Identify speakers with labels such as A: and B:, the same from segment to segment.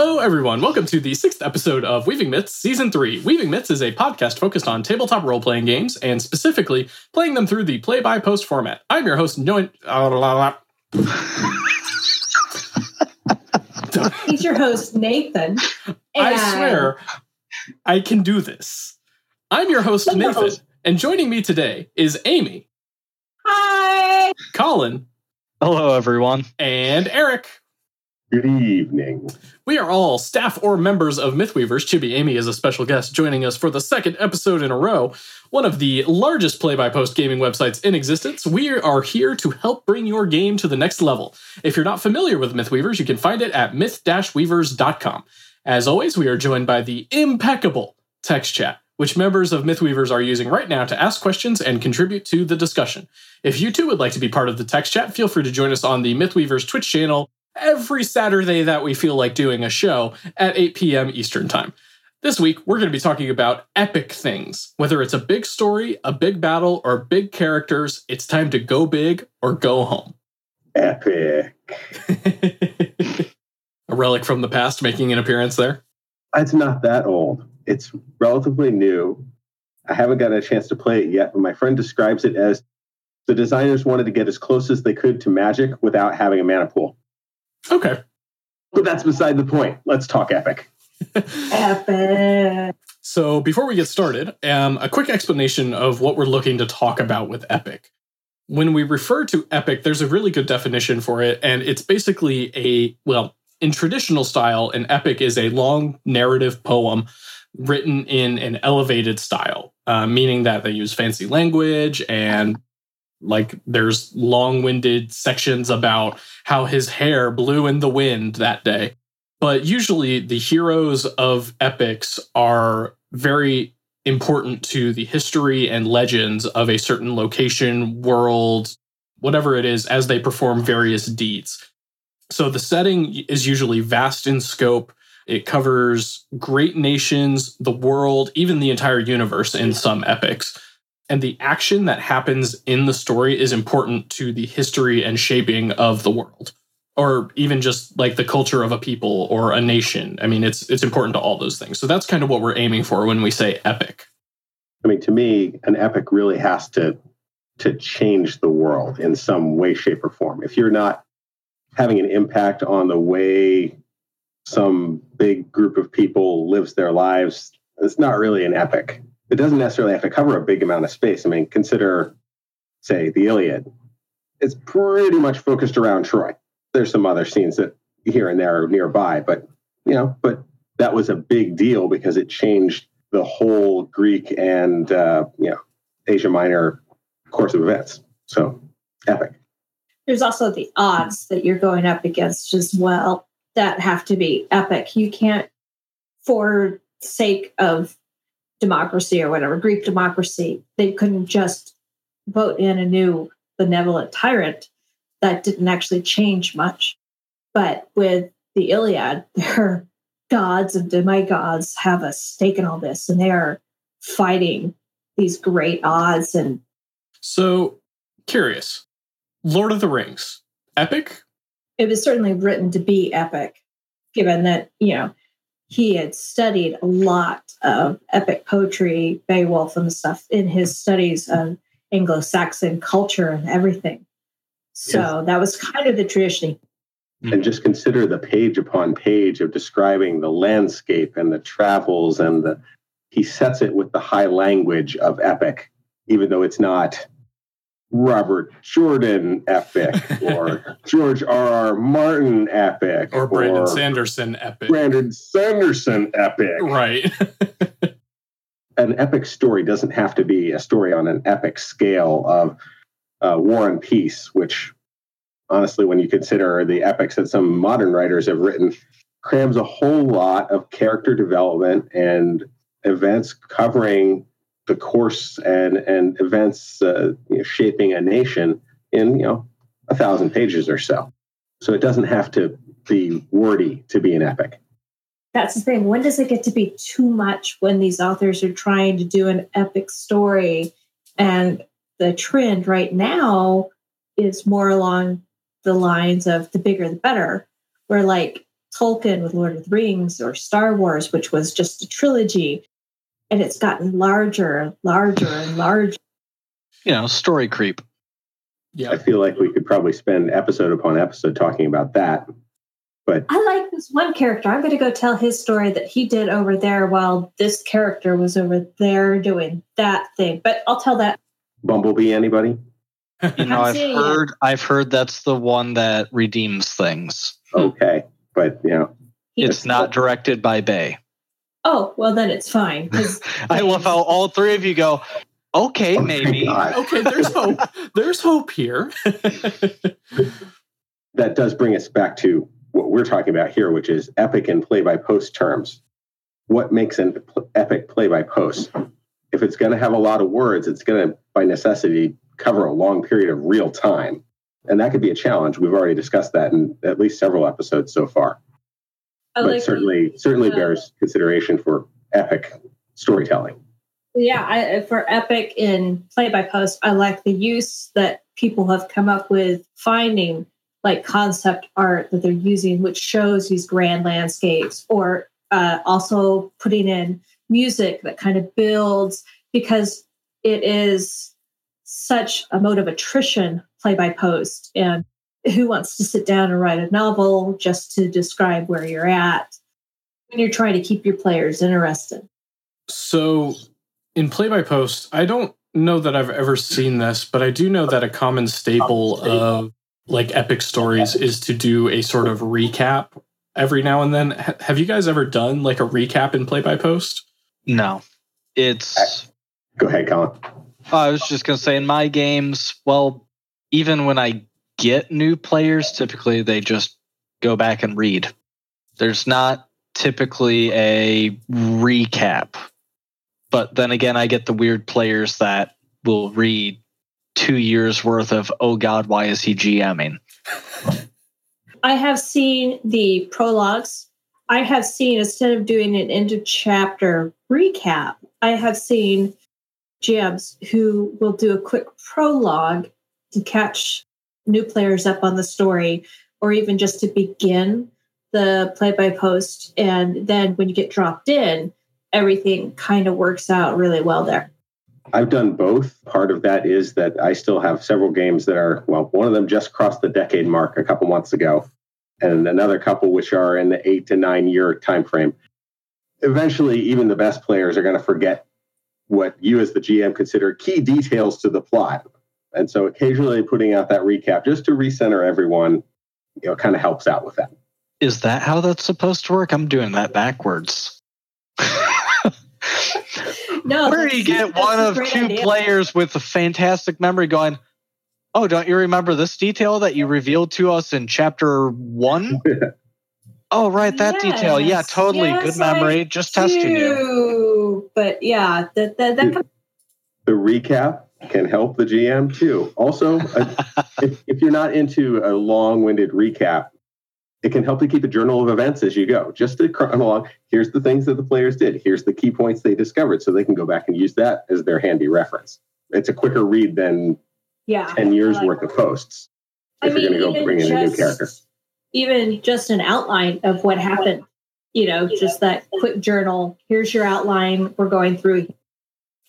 A: Hello, everyone. Welcome to the sixth episode of Weaving Myths Season 3. Weaving Myths is a podcast focused on tabletop role playing games and specifically playing them through the play by post format. I'm your host, Noah.
B: He's your host, Nathan.
A: I swear I can do this. I'm your host, Nathan, and joining me today is Amy,
B: Hi.
A: Colin,
C: Hello, everyone.
A: and Eric.
D: Good evening.
A: We are all staff or members of Mythweavers. Chibi Amy is a special guest joining us for the second episode in a row. One of the largest play by post gaming websites in existence. We are here to help bring your game to the next level. If you're not familiar with Mythweavers, you can find it at myth weavers.com. As always, we are joined by the impeccable text chat, which members of Mythweavers are using right now to ask questions and contribute to the discussion. If you too would like to be part of the text chat, feel free to join us on the Mythweavers Twitch channel every Saturday that we feel like doing a show at 8 p.m. Eastern Time. This week, we're going to be talking about epic things. Whether it's a big story, a big battle, or big characters, it's time to go big or go home.
D: Epic.
A: a relic from the past making an appearance there.
D: It's not that old. It's relatively new. I haven't gotten a chance to play it yet, but my friend describes it as the designers wanted to get as close as they could to magic without having a mana pool.
A: Okay.
D: But that's beside the point. Let's talk epic.
B: Epic.
A: So before we get started, um, a quick explanation of what we're looking to talk about with epic. When we refer to epic, there's a really good definition for it, and it's basically a well, in traditional style, an epic is a long narrative poem written in an elevated style, uh, meaning that they use fancy language and like there's long-winded sections about how his hair blew in the wind that day but usually the heroes of epics are very important to the history and legends of a certain location, world, whatever it is, as they perform various deeds. So the setting is usually vast in scope. It covers great nations, the world, even the entire universe in some epics. And the action that happens in the story is important to the history and shaping of the world or even just like the culture of a people or a nation. I mean, it's it's important to all those things. So that's kind of what we're aiming for when we say epic.
D: I mean, to me, an epic really has to to change the world in some way, shape, or form. If you're not having an impact on the way some big group of people lives their lives, it's not really an epic. It doesn't necessarily have to cover a big amount of space. I mean, consider, say, the Iliad. It's pretty much focused around Troy. There's some other scenes that here and there are nearby, but you know, but that was a big deal because it changed the whole Greek and uh, you know Asia Minor course of events. So epic.
B: There's also the odds that you're going up against as well that have to be epic. You can't, for sake of democracy or whatever, Greek democracy, they couldn't just vote in a new benevolent tyrant. That didn't actually change much. But with the Iliad, their gods and demigods have a stake in all this, and they are fighting these great odds and
A: So curious. Lord of the Rings, epic?
B: it was certainly written to be epic, given that, you know, he had studied a lot of epic poetry, Beowulf and stuff in his studies of Anglo Saxon culture and everything. So that was kind of the tradition.
D: And hmm. just consider the page upon page of describing the landscape and the travels and the he sets it with the high language of epic, even though it's not Robert Jordan epic or George R. R. Martin epic
A: Or Brandon Sanderson epic.
D: Brandon Sanderson epic.
A: Right.
D: An epic story doesn't have to be a story on an epic scale of uh, War and Peace, which honestly, when you consider the epics that some modern writers have written, crams a whole lot of character development and events covering the course and and events uh, you know, shaping a nation in you know a thousand pages or so. So it doesn't have to be wordy to be an epic.
B: That's the thing. When does it get to be too much when these authors are trying to do an epic story? And the trend right now is more along the lines of the bigger the better, where like Tolkien with Lord of the Rings or Star Wars, which was just a trilogy. And it's gotten larger and larger and larger.
C: You know, story creep.
A: Yeah.
D: I feel like we could probably spend episode upon episode talking about that. But
B: I like this one character. I'm going to go tell his story that he did over there while this character was over there doing that thing. But I'll tell that.
D: Bumblebee, anybody?
C: You know, I've
B: seen it
C: heard I've heard that's the one that redeems things.
D: Okay. But, you know,
B: He-
C: It's not directed by Bay.
B: Oh, well, then it's fine.
C: I love how all three of you go, okay,
D: Oh,
C: maybe.
A: Okay, there's hope. There's hope here.
D: that does bring us back to what we're talking about here, which is epic and play by post terms. What makes an epic play by post? If it's going to have a lot of words, it's going to, by necessity, cover a long period of real time. And that could be a challenge. We've already discussed that in at least several episodes so far.
B: I
D: but
B: like
D: certainly, certainly
B: uh,
D: bears consideration for epic storytelling.
B: Yeah, I, for epic in play by post, I like the use that people have come up with finding like concept art that they're using, which shows these grand landscapes, or uh, also putting in music that kind of builds because it is such a mode of attrition play by post. And who wants to sit down and write a novel just to describe where you're at when you're trying to keep your players interested?
A: So, in play by post, I don't know that I've ever seen this, but I do know that a common staple of like epic stories is to do a sort of recap every now and then. H- have you guys ever done like a recap in play by post?
C: No. It's
D: Go ahead, Colin.
C: I was just gonna say in my games, well, even when I get new players, typically they just go back and read. There's not typically a recap. But then again, I get the weird players that will read two years worth of oh god, why is he GMing?
B: I have seen the prologues. I have seen instead of doing an end of chapter recap, I have seen GMs who will do a quick prologue to catch new players up on the story, or even just to begin the play by post. And then when you get dropped in, everything kind of works out really well there.
D: I've done both. Part of that is that I still have several games that are, well, one of them just crossed the decade mark a couple months ago, and another couple which are in the eight to nine year time frame. Eventually, even the best players are going to forget what you as the GM consider key details to the plot. And so occasionally putting out that recap just to recenter everyone, you know, kind of helps out with that.
C: Is that how that's supposed to work? I'm doing that backwards.
B: No,
C: Where do you get one of two
B: idea.
C: players with a fantastic memory going, Oh, don't you remember this detail that you revealed to us in chapter one? oh, right, that detail. Yeah, totally.
B: yes,
C: Good memory.
B: I
C: Just testing you.
B: But yeah, that that, that comes
D: the recap can help the GM too. Also, if, if you're not into a long-winded recap, it can help to keep a journal of events as you go. Just to run along. Here's the things that the players did. Here's the key points they discovered, so they can go back and use that as their handy reference. It's a quicker read than
B: yeah.
D: ten years
B: like
D: worth of posts.
B: I
D: If you're
B: mean,
D: going to go
B: even
D: bring in a new character.
B: Even just an outline of what happened, you know, just that quick journal. Here's your outline. We're going through.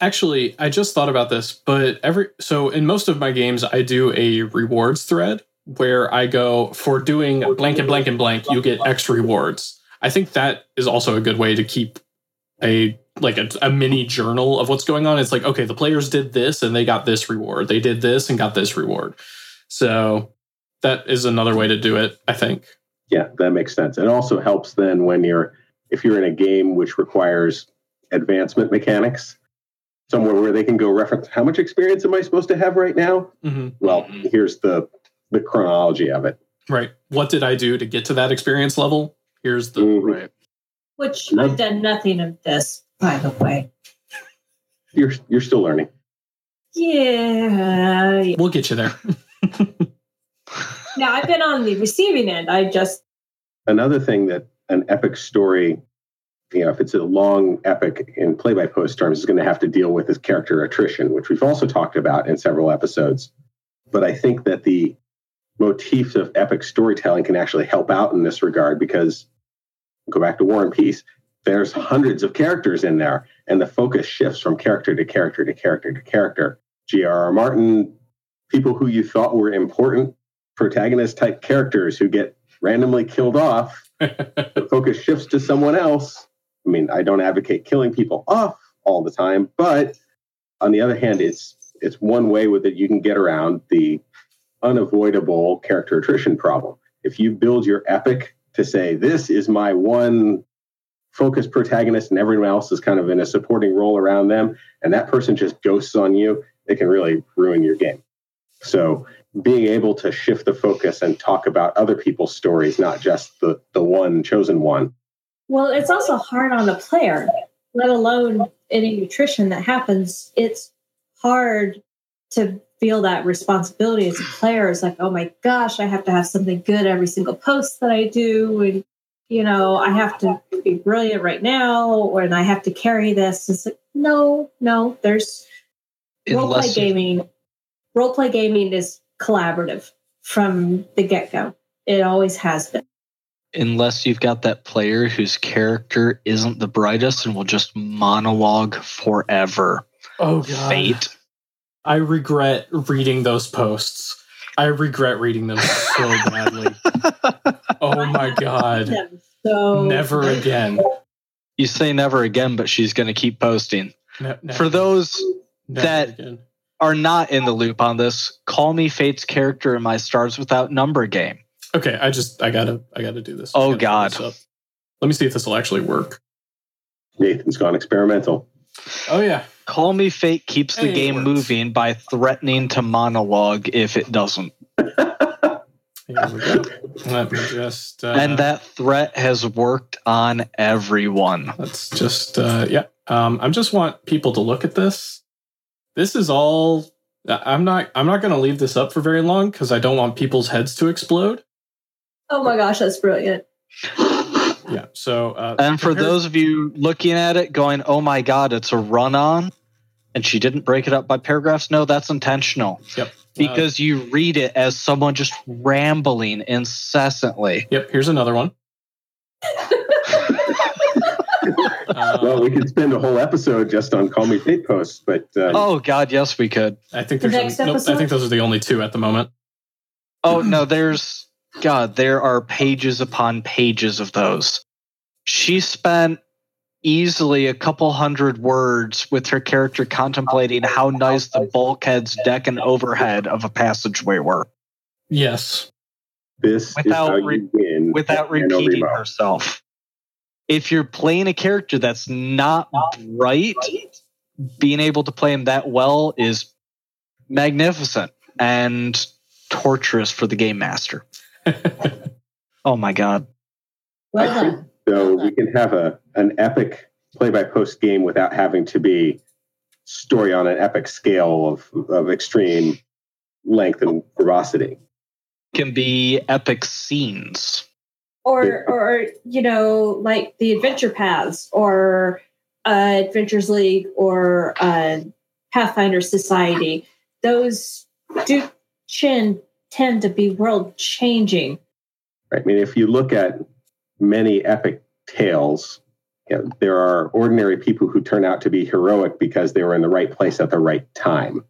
A: Actually, I just thought about this, but every so in most of my games, I do a rewards thread where I go for doing blank and blank and blank, you get X rewards. I think that is also a good way to keep a like a, a mini journal of what's going on. It's like, okay, the players did this and they got this reward. They did this and got this reward. So that is another way to do it, I think.
D: Yeah, that makes sense. It also helps then when you're if you're in a game which requires advancement mechanics, somewhere where they can go reference how much experience am I supposed to have right now?
A: hmm
D: Well, here's the the chronology of it.
A: Right. What did I do to get to that experience level? Here's the
D: Mhm.
C: Right.
B: Which
D: Love-
B: I've done nothing of this, by the way.
D: You're you're still learning.
B: Yeah.
A: we'll get you there.
B: Now I've been on the receiving end. I just
D: Another thing that an epic story, you know, if it's a long epic in play by post terms, is going to have to deal with is character attrition, which we've also talked about in several episodes. But I think that the motifs of epic storytelling can actually help out in this regard because go back to War and Peace. There's hundreds of characters in there, and the focus shifts from character to character to character to character. G.R.R. Martin, people who you thought were important protagonist type characters who get randomly killed off, the focus shifts to someone else. I mean, I don't advocate killing people off all the time, but on the other hand, it's it's one way with it you can get around the unavoidable character attrition problem. If you build your epic to say this is my one focus protagonist and everyone else is kind of in a supporting role around them and that person just ghosts on you, it can really ruin your game. So being able to shift the focus and talk about other people's stories, not just the the one chosen one.
B: Well, it's also hard on the player, let alone any nutrition that happens. It's hard to feel that responsibility as a player. It's like, oh my gosh, I have to have something good every single post that I do. And, you know, I have to be brilliant right now, and I have to carry this. It's like, no, no, there's role play gaming. Role play gaming is collaborative from the get go. It always has been.
C: Unless you've got that player whose character isn't the brightest and will just monologue forever.
A: Oh, God.
C: Fate.
A: I regret reading those posts. I regret reading them so badly. oh my god.
B: So
A: never again.
C: You say never again, but she's going to keep posting.
A: Ne-
C: For those
A: never
C: that-
A: again.
C: are not in the loop on this, call me Fate's character in my Stars Without Number game.
A: Okay, I just I gotta I gotta do this.
C: Oh,
A: I gotta pull
C: God.
A: this. Let me see if this will actually work.
D: Nathan's gone experimental.
A: Oh yeah.
C: Call Me Fate keeps the
A: Hey, it
C: game moving by threatening to monologue if it doesn't.
A: Here we go. Let me just uh,
C: and that threat has worked on everyone.
A: let's just uh yeah. Um I just want people to look at this. This is all I'm not I'm not gonna leave this up for very long because I don't want people's heads to explode.
B: Oh my gosh, that's brilliant.
A: Yeah. So uh
C: And for
A: here's-
C: those of you looking at it going, oh my God, it's a run on, and she didn't break it up by paragraphs, no, that's intentional.
A: Yep.
C: Because you read it as someone just rambling incessantly.
A: Yep, here's another one. Uh,
D: well, we could spend a whole episode just on Call Me Fate posts, but uh,
C: Oh God, yes, we could.
A: I think
B: The
A: there's
B: next
A: only, nope, I think those are the only two at the moment.
C: Oh no, there's God, there are pages upon pages of those. She spent easily a couple hundred words with her character contemplating how nice the bulkheads, deck, and overhead of a passageway were
A: Yes.
D: this
C: without
D: is how
C: re-
D: you win.
C: without repeating
D: Remo.
C: herself. If you're playing a character that's not right, being able to play him that well is magnificent and torturous for the game master. Oh my god.
B: Well
D: I think
B: done.
D: So we can have a an epic play by post game without having to be story on an epic scale of, of extreme length and verbosity.
C: Can be epic scenes.
B: Or, or you know, like the Adventure Paths, or uh, Adventures League, or uh, Pathfinder Society. Those do chin tend to be world changing.
D: Right? I mean, if you look at many epic tales, you know, there are ordinary people who turn out to be heroic because they were in the right place at the right time.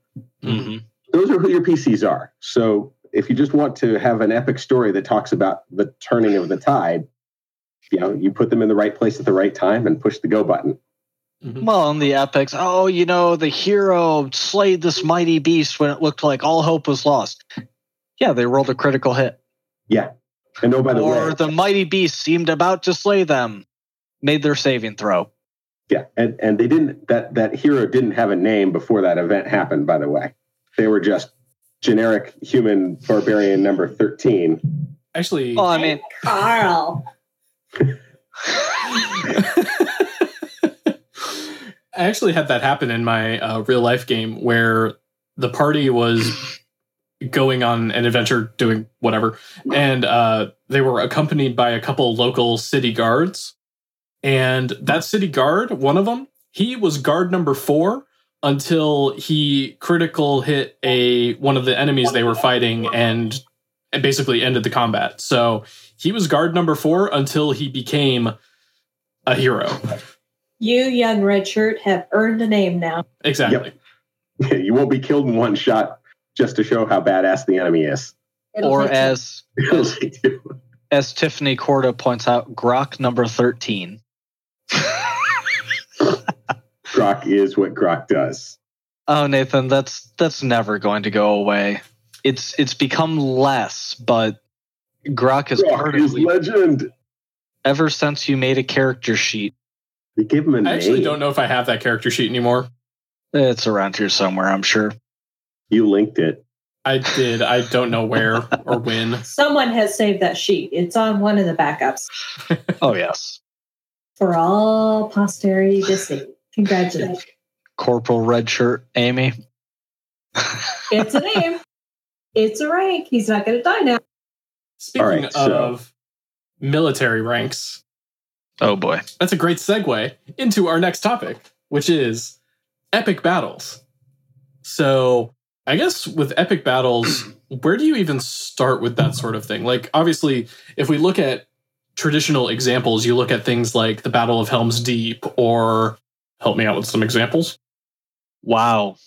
C: Mm-hmm.
D: those are who your PCs are. So if you just want to have an epic story that talks about the turning of the tide, you know, you put them in the right place at the right time and push the go button.
A: Mhm.
C: Well, in the epics, oh, you know, the hero slayed this mighty beast when it looked like all hope was lost. Yeah, they rolled a critical hit.
D: Yeah. And oh, by the
C: or
D: way,
C: the mighty beast seemed about to slay them, made their saving throw.
D: yeah, and, and they didn't that that hero didn't have a name before that event happened, by the way. They were just generic human barbarian number 13.
A: Actually,
C: Well, I mean,
B: Carl.
A: I actually had that happen in my uh, real life game where the party was going on an adventure doing whatever and uh, they were accompanied by a couple local city guards and that city guard one of them he was guard number four until he critical hit a one of the enemies they were fighting and basically ended the combat so he was guard number four until he became a hero.
B: You, young red shirt, have earned a name now.
A: Exactly.
D: you won't be killed in one shot just to show how badass the enemy is.
B: It'll
C: or
B: take you-
C: as as Tiffany Corda points out, Grok number thirteen.
D: Grok is what Grok does.
C: Oh, Nathan, that's that's never going to go away. It's it's become less, but Grok is part
D: Grok
C: of
D: is
C: me
D: legend.
C: ever since you made a character sheet.
D: They give him a
A: I
D: name.
A: actually don't know if I have that character sheet anymore.
C: It's around here somewhere, I'm sure.
D: You linked it.
A: I did. I don't know where or when.
B: Someone has saved that sheet. It's on one of the backups
C: Oh yes,
B: for all posterity to see. Congratulations.
C: Corporal Redshirt Amy.
B: It's a name. It's a rank. He's not going to die now.
A: Speaking
D: All right, so-
A: of military ranks,
C: Oh boy.
A: that's a great segue into our next topic, which is epic battles. So, I guess with epic battles, where do you even start with that sort of thing? Like, obviously, if we look at traditional examples, you look at things like the Battle of Helm's Deep, or help me out with some examples.
C: Wow.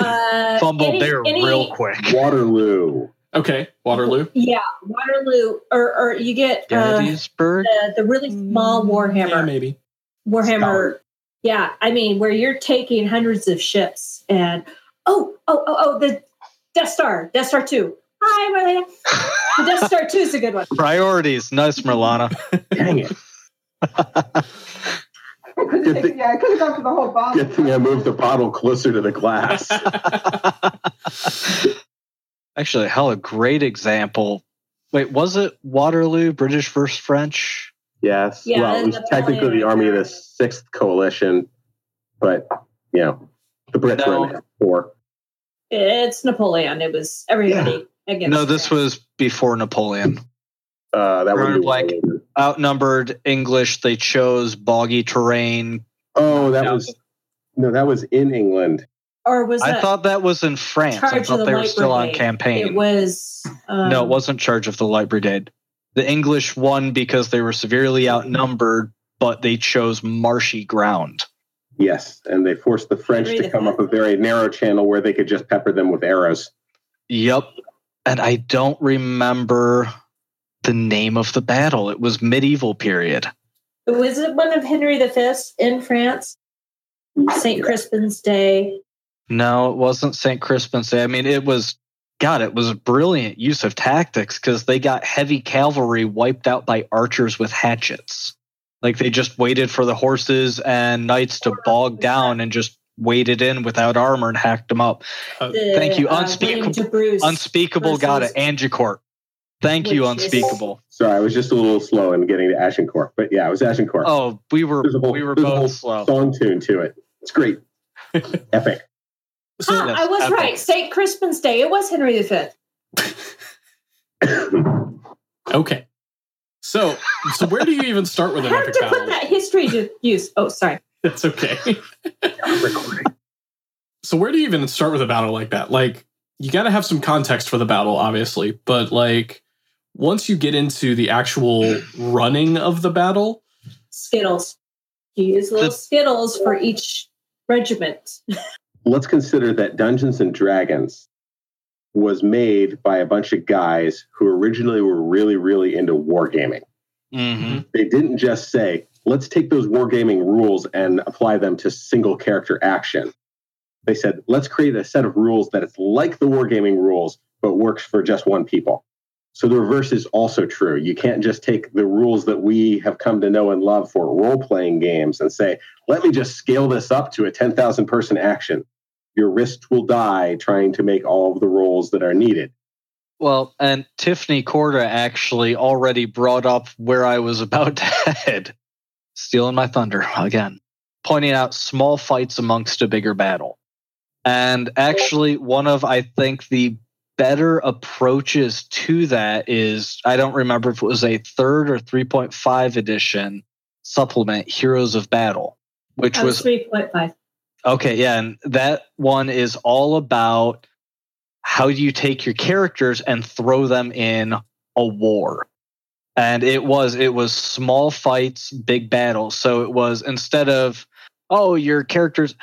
B: Uh,
C: Fumbled
B: any-
C: there
B: any-
C: real quick.
D: Waterloo.
A: Okay, Waterloo.
B: Yeah, Waterloo, or or you get uh,
C: Gettysburg.
B: the, the really small
A: Yeah,
B: Warhammer.
A: maybe.
B: Warhammer. Yeah, I mean, where you're taking hundreds of ships and oh, oh, oh, oh, the Death Star, Death Star Two. Hi, my the Death Star Two is a good one.
C: Priorities. Nice, Merlana.
D: Dang it. Good thing-
B: yeah, I could have gone for the whole bomb.
D: Good thing I moved the bottle closer to the glass.
C: Actually, hell, a great example. Wait, was it Waterloo, British versus French?
D: yes.
B: Yeah,
D: well, it was
B: Napoleon
D: technically the army of the Sixth Coalition, but you know, the Brits
C: No.
D: were in it four.
B: It's Napoleon. It was everybody against.
C: No, this
B: France.
C: was before Napoleon.
D: Uh, that
C: Or
D: would be
C: like- Outnumbered English, they chose boggy terrain.
D: Oh, that
C: Yeah.
D: was no, that was in England.
B: or was
C: I thought that was in France. I thought
B: the
C: they were
B: Light
C: still on campaign.
B: It was. Um,
C: no, it wasn't Charge of the Light Brigade. The English won because they were severely outnumbered, but they chose marshy ground.
D: Yes, and they forced the French to come up a very narrow channel where they could just pepper them with arrows.
C: Yep. And I don't remember the name of the battle. It was medieval period.
B: Was it one of Henry V in France? Saint Crispin's Day.
C: No, it wasn't St. Crispin's Day. I mean, it was, God, it was a brilliant use of tactics because they got heavy cavalry wiped out by archers with hatchets. Like they just waited for the horses and knights to bog down and just waded in without armor and hacked them up.
B: The,
C: Thank you.
B: uh,
C: Unspeakable-
B: William de Bruce.
C: Unspeakable got it.
B: versus-
C: Agincourt. Thank you,
B: Which is-
C: Unspeakable.
D: Sorry, I was just a little slow in getting to Agincourt, but yeah, it was Agincourt.
C: Oh, we were
D: There's a whole-
C: we were
D: there's a whole
C: both slow.
D: Song tune to it. It's great. Epic.
A: So,
B: Ah,
C: Yes,
B: I was
C: epic.
B: right. Saint Crispin's Day. It was Henry V.
A: okay. So, so where do you even start with an
B: Hard
A: epic
B: to put
A: battle?
B: that history to use. Oh, sorry.
A: It's okay.
D: recording.
A: so where do you even start with a battle like that? Like you got to have some context for the battle, obviously, but like once you get into the actual running of the battle,
B: Skittles. You use little
C: The-
B: Skittles for each regiment.
D: Let's consider that Dungeons and Dragons was made by a bunch of guys who originally were really, really into wargaming.
C: hmm
D: They didn't just say, let's take those wargaming rules and apply them to single character action. They said, let's create a set of rules that it's like the wargaming rules, but works for just one people. So the reverse is also true. You can't just take the rules that we have come to know and love for role playing games and say, let me just scale this up to a 10,000 person action. Your wrist will die trying to make all of the rolls that are needed.
C: Well, and Tiffany Corda actually already brought up where I was about to head, stealing my thunder again, pointing out small fights amongst a bigger battle. And actually, one of, I think, the better approaches to that is I don't remember if it was a third or 3.5 edition supplement, Heroes of Battle, which
B: That was
C: was
B: 3.5.
C: Okay, yeah, and that one is all about how do you take your characters and throw them in a war. and it was it was small fights, big battles. So it was instead of oh your characters,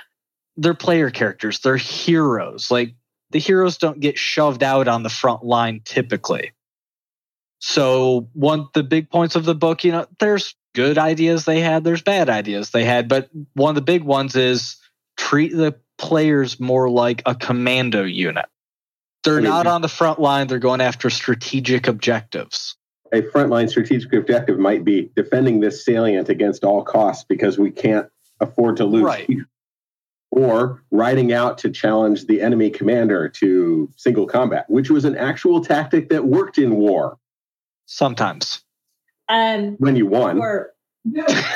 C: they're player characters, they're heroes. Like the heroes don't get shoved out on the front line typically. So one the big points of the book, you know, there's good ideas they had, there's bad ideas they had, but one of the big ones is treat the players more like a commando unit. They're
D: I mean,
C: not on the front line, they're going after strategic objectives.
D: A frontline strategic objective might be defending this salient against all costs because we can't afford to lose.
C: Right.
D: Or riding out to challenge the enemy commander to single combat, which was an actual tactic that worked in war
C: Sometimes.
B: Um,
D: when you won.
B: for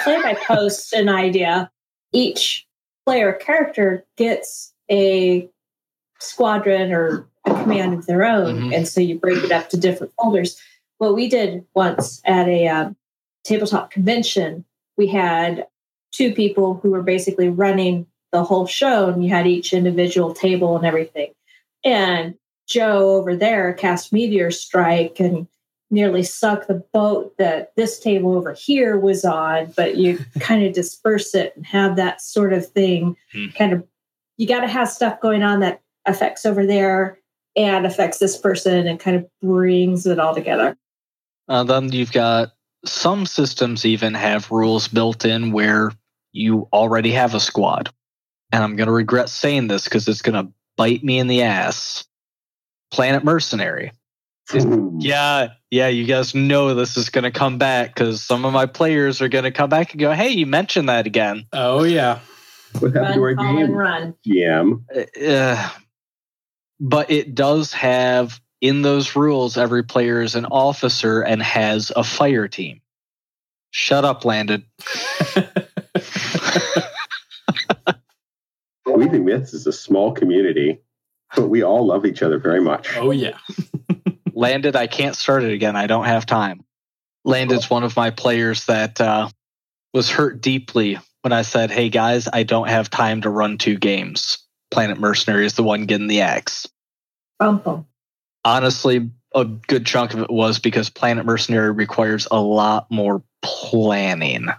B: play by post an idea, each player character gets a squadron or a command of their own,
C: Mhm.
B: and so you break it up to different folders. What we did once at a um, tabletop convention, we had two people who were basically running the whole show, and you had each individual table and everything. And Joe over there cast Meteor Strike and nearly suck the boat that this table over here was on, but you kind of disperse it and have that sort of thing.
C: Hmm.
B: Kind of, you got to have stuff going on that affects over there and affects this person and kind of brings it all together.
C: Uh, then you've got some systems even have rules built in where you already have a squad. And I'm going to regret saying this because it's going to bite me in the ass. Planet Mercenary.
D: Ooh.
C: Yeah, yeah, you guys know this is going to come back because some of my players are going to come back and go, hey, you mentioned that again.
A: Oh yeah.
D: What happened to our
B: Run, call, and
D: game?
B: run.
D: GM.
C: Uh, but it does have in those rules every player is an officer and has a fire team. Shut up, Landed.
D: Weaving Myths is a small community, but we all love each other very much.
A: oh yeah.
C: Landed, I can't start it again. I don't have time. Landed's one of my players that uh, was hurt deeply when I said, hey guys, I don't have time to run two games. Planet Mercenary is the one getting the axe. Honestly, a good chunk of it was because Planet Mercenary requires a lot more planning.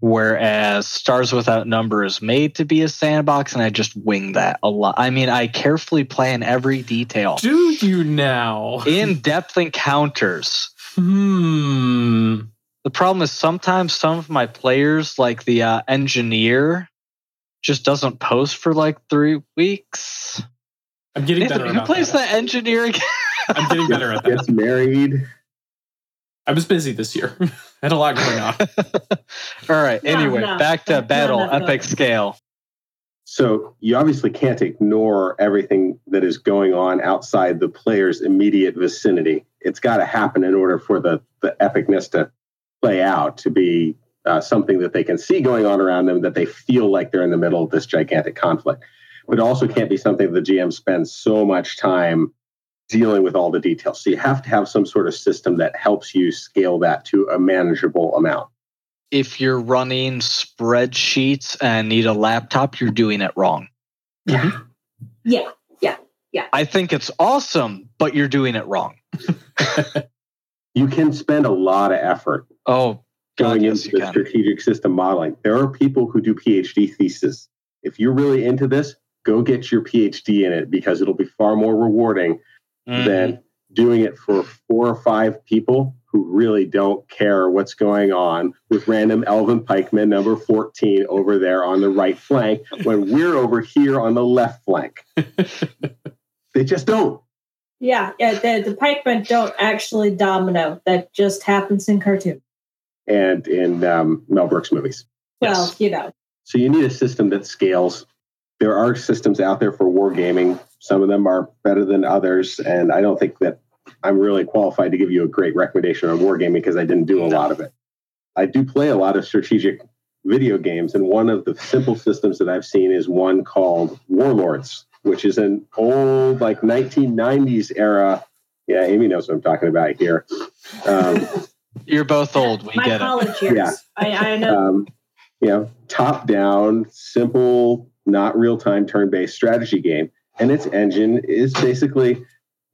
C: Whereas Stars Without Number is made to be a sandbox, and I just wing that a lot. I mean, I carefully plan every detail.
A: Do you now?
C: In depth encounters.
A: Hmm.
C: The problem is sometimes some of my players, like the uh, engineer, just doesn't post for like three weeks.
A: I'm getting
C: Nathan,
A: better
C: who
A: about
C: plays
A: that.
C: the engineer again?
A: I'm getting better at that.
D: Gets married.
A: I was busy this year. Had a lot going on.
C: All right.
B: No,
C: anyway,
B: no.
C: back to
B: That's
C: battle,
B: not enough
C: epic scale.
D: So you obviously can't ignore everything that is going on outside the player's immediate vicinity. It's got to happen in order for the, the epicness to play out, to be uh, something that they can see going on around them, that they feel like they're in the middle of this gigantic conflict. But it also can't be something the GM spends so much time dealing with all the details. So you have to have some sort of system that helps you scale that to a manageable amount.
C: If you're running spreadsheets and need a laptop, you're doing it wrong.
B: Yeah. Yeah. Yeah. Yeah.
C: I think it's awesome, but you're doing it wrong.
D: You can spend a lot of effort
C: Oh, God,
D: going
C: yes,
D: into
C: you
D: the
C: can.
D: strategic system modeling. There are people who do PhD theses. If you're really into this, go get your PhD in it because it'll be far more rewarding
C: Mhm.
D: than doing it for four or five people who really don't care what's going on with random Elven Pikeman number 14 over there on the right flank when we're over here on the left flank. They just don't.
B: Yeah. Yeah. The, the pikemen don't actually domino. That just happens in cartoon.
D: And in um, Mel Brooks movies.
B: Well,
A: Yes.
B: you know.
D: So you need a system that scales. There are systems out there for wargaming. Some of them are better than others, and I don't think that I'm really qualified to give you a great recommendation on wargaming because I didn't do a lot of it. I do play a lot of strategic video games, and one of the simple systems that I've seen is one called Warlords, which is an old like 1990s era. Yeah, Amy knows what I'm talking about here. Um,
C: You're both old. We
B: My
C: get it.
B: college years.
D: Yeah.
B: I, I know.
D: um, you know, top down, simple, not real time turn based strategy game. And its engine is basically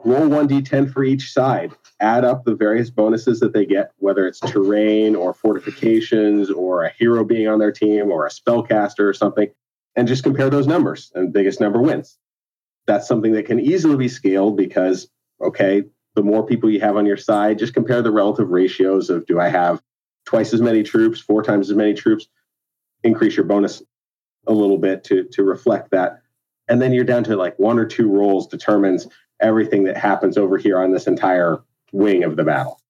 D: roll 1d10 for each side. add up the various bonuses that they get, whether it's terrain or fortifications or a hero being on their team or a spellcaster or something, and just compare those numbers. And biggest number wins. That's something that can easily be scaled because, okay, the more people you have on your side, just compare the relative ratios of do I have twice as many troops, four times as many troops, increase your bonus a little bit to, to reflect that. And then you're down to like one or two rolls determines everything that happens over here on this entire wing of the battle.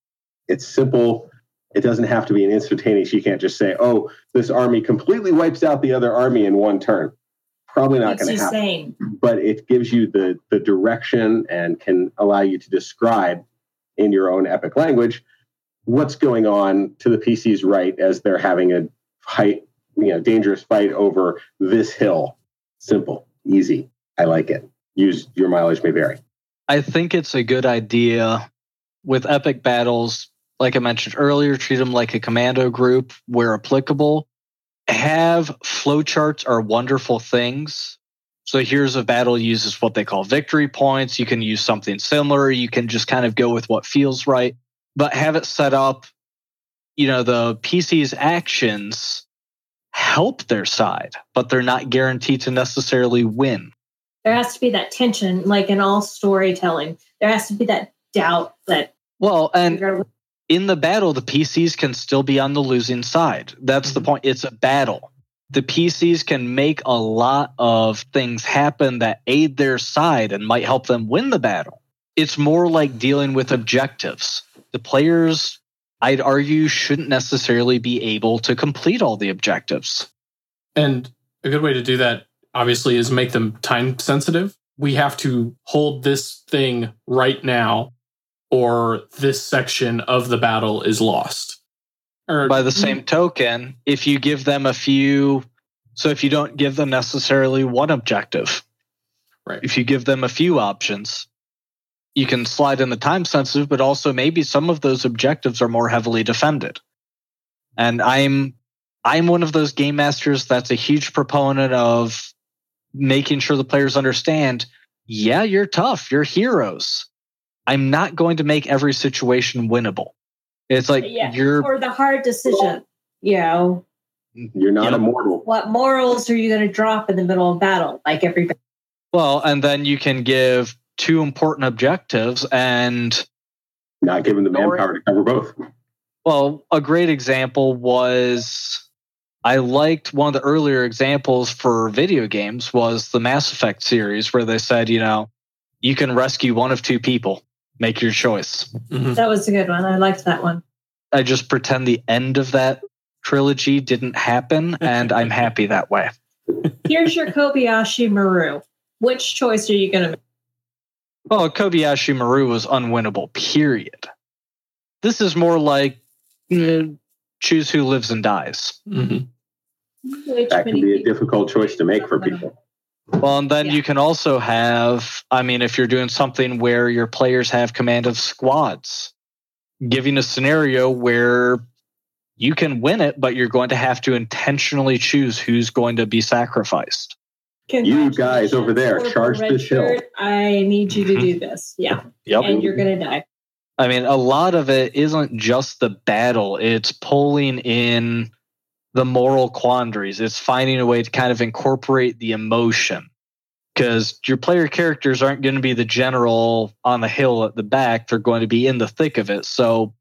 D: It's simple. It doesn't have to be an instantaneous. You can't just say, oh, this army completely wipes out the other army in one turn. Probably not going to happen.
B: Same.
D: But it gives you the, the direction and can allow you to describe in your own epic language what's going on to the PC's right as they're having a fight, you know, dangerous fight over this hill. Simple, easy. I like it. Use your mileage may vary.
C: I think it's a good idea with epic battles. Like I mentioned earlier, treat them like a commando group where applicable. Have flowcharts are wonderful things. So here's a battle uses what they call victory points. You can use something similar. You can just kind of go with what feels right, but have it set up. You know, the PC's actions help their side, but they're not guaranteed to necessarily win.
B: There has to be that tension, like in all storytelling. There has to be that doubt that.
C: Well, and in the battle, the PCs can still be on the losing side. That's mm-hmm. the point. It's a battle. The PCs can make a lot of things happen that aid their side and might help them win the battle. It's more like dealing with objectives. The players, I'd argue, shouldn't necessarily be able to complete all the objectives.
A: And a good way to do that, obviously, is make them time sensitive. We have to hold this thing right now or this section of the battle is lost.
C: Or, By the same token, if you give them a few, so if you don't give them necessarily one objective,
A: right?
C: If you give them a few options, you can slide in the time sensitive, but also maybe some of those objectives are more heavily defended. And I'm I'm one of those game masters that's a huge proponent of making sure the players understand, yeah, you're tough, you're heroes. I'm not going to make every situation winnable. It's like yeah. you're
B: or the hard decision. You know,
D: you're not immortal.
B: What morals are you going to drop in the middle of battle? Like every.
C: Well, and then you can give two important objectives and
D: not giving the manpower to cover both.
C: Well, a great example was I liked one of the earlier examples for video games was the Mass Effect series where they said, you know, you can rescue one of two people make your choice.
B: Mm-hmm. That was a good one. I liked that one.
C: I just pretend the end of that trilogy didn't happen, and I'm happy that way.
B: Here's your Kobayashi Maru. Which choice are you going to make?
C: Well, Kobayashi Maru was unwinnable, period. This is more like choose who lives and dies.
A: Mm-hmm.
D: That can be a difficult choice to make for people.
C: Well, and then yeah. you can also have, I mean, if you're doing something where your players have command of squads, giving a scenario where you can win it, but you're going to have to intentionally choose who's going to be sacrificed.
D: You guys over there, charge this hill.
B: I need you to mm-hmm. do this. Yeah. Yep. And you're going to die.
C: I mean, a lot of it isn't just the battle, it's pulling in the moral quandaries. It's finding a way to kind of incorporate the emotion because your player characters aren't going to be the general on the hill at the back. They're going to be in the thick of it. So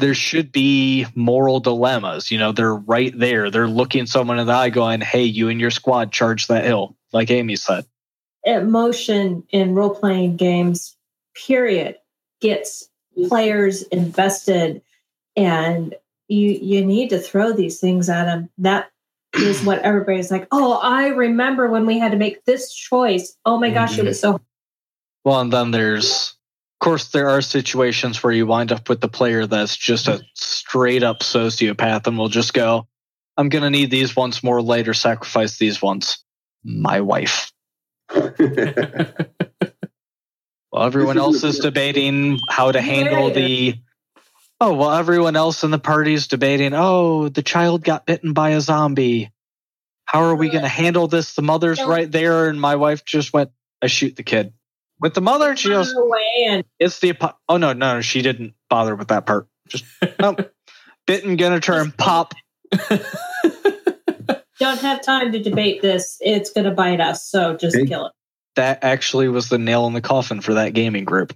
C: there should be moral dilemmas. You know, they're right there. They're looking someone in the eye going, Hey, you and your squad charge that hill, like Amy said.
B: Emotion in role playing games, period, gets players invested and you you need to throw these things at them. That is what everybody's like. Oh, I remember when we had to make this choice. Oh my gosh, mm-hmm. it was so.
C: Well, and then there's, course, there are situations where you wind up with the player that's just a straight up sociopath and will just go, "I'm going to need these once more later. Sacrifice these ones." Hmm. My wife. well, everyone else is debating how to handle the Oh, well, everyone else in the party is debating, oh, the child got bitten by a zombie. How are we going to handle this? The mother's right there. And my wife just went, I shoot the kid. With the mother, she goes,
B: Run away and
C: "It's the apo-" oh no, no, no, she didn't bother with that part. Just nope. Bitten gonna turn pop.
B: don't have time to debate this. It's going to bite us, so just
D: Okay.
B: kill it.
C: That actually was the nail in the coffin for that gaming group.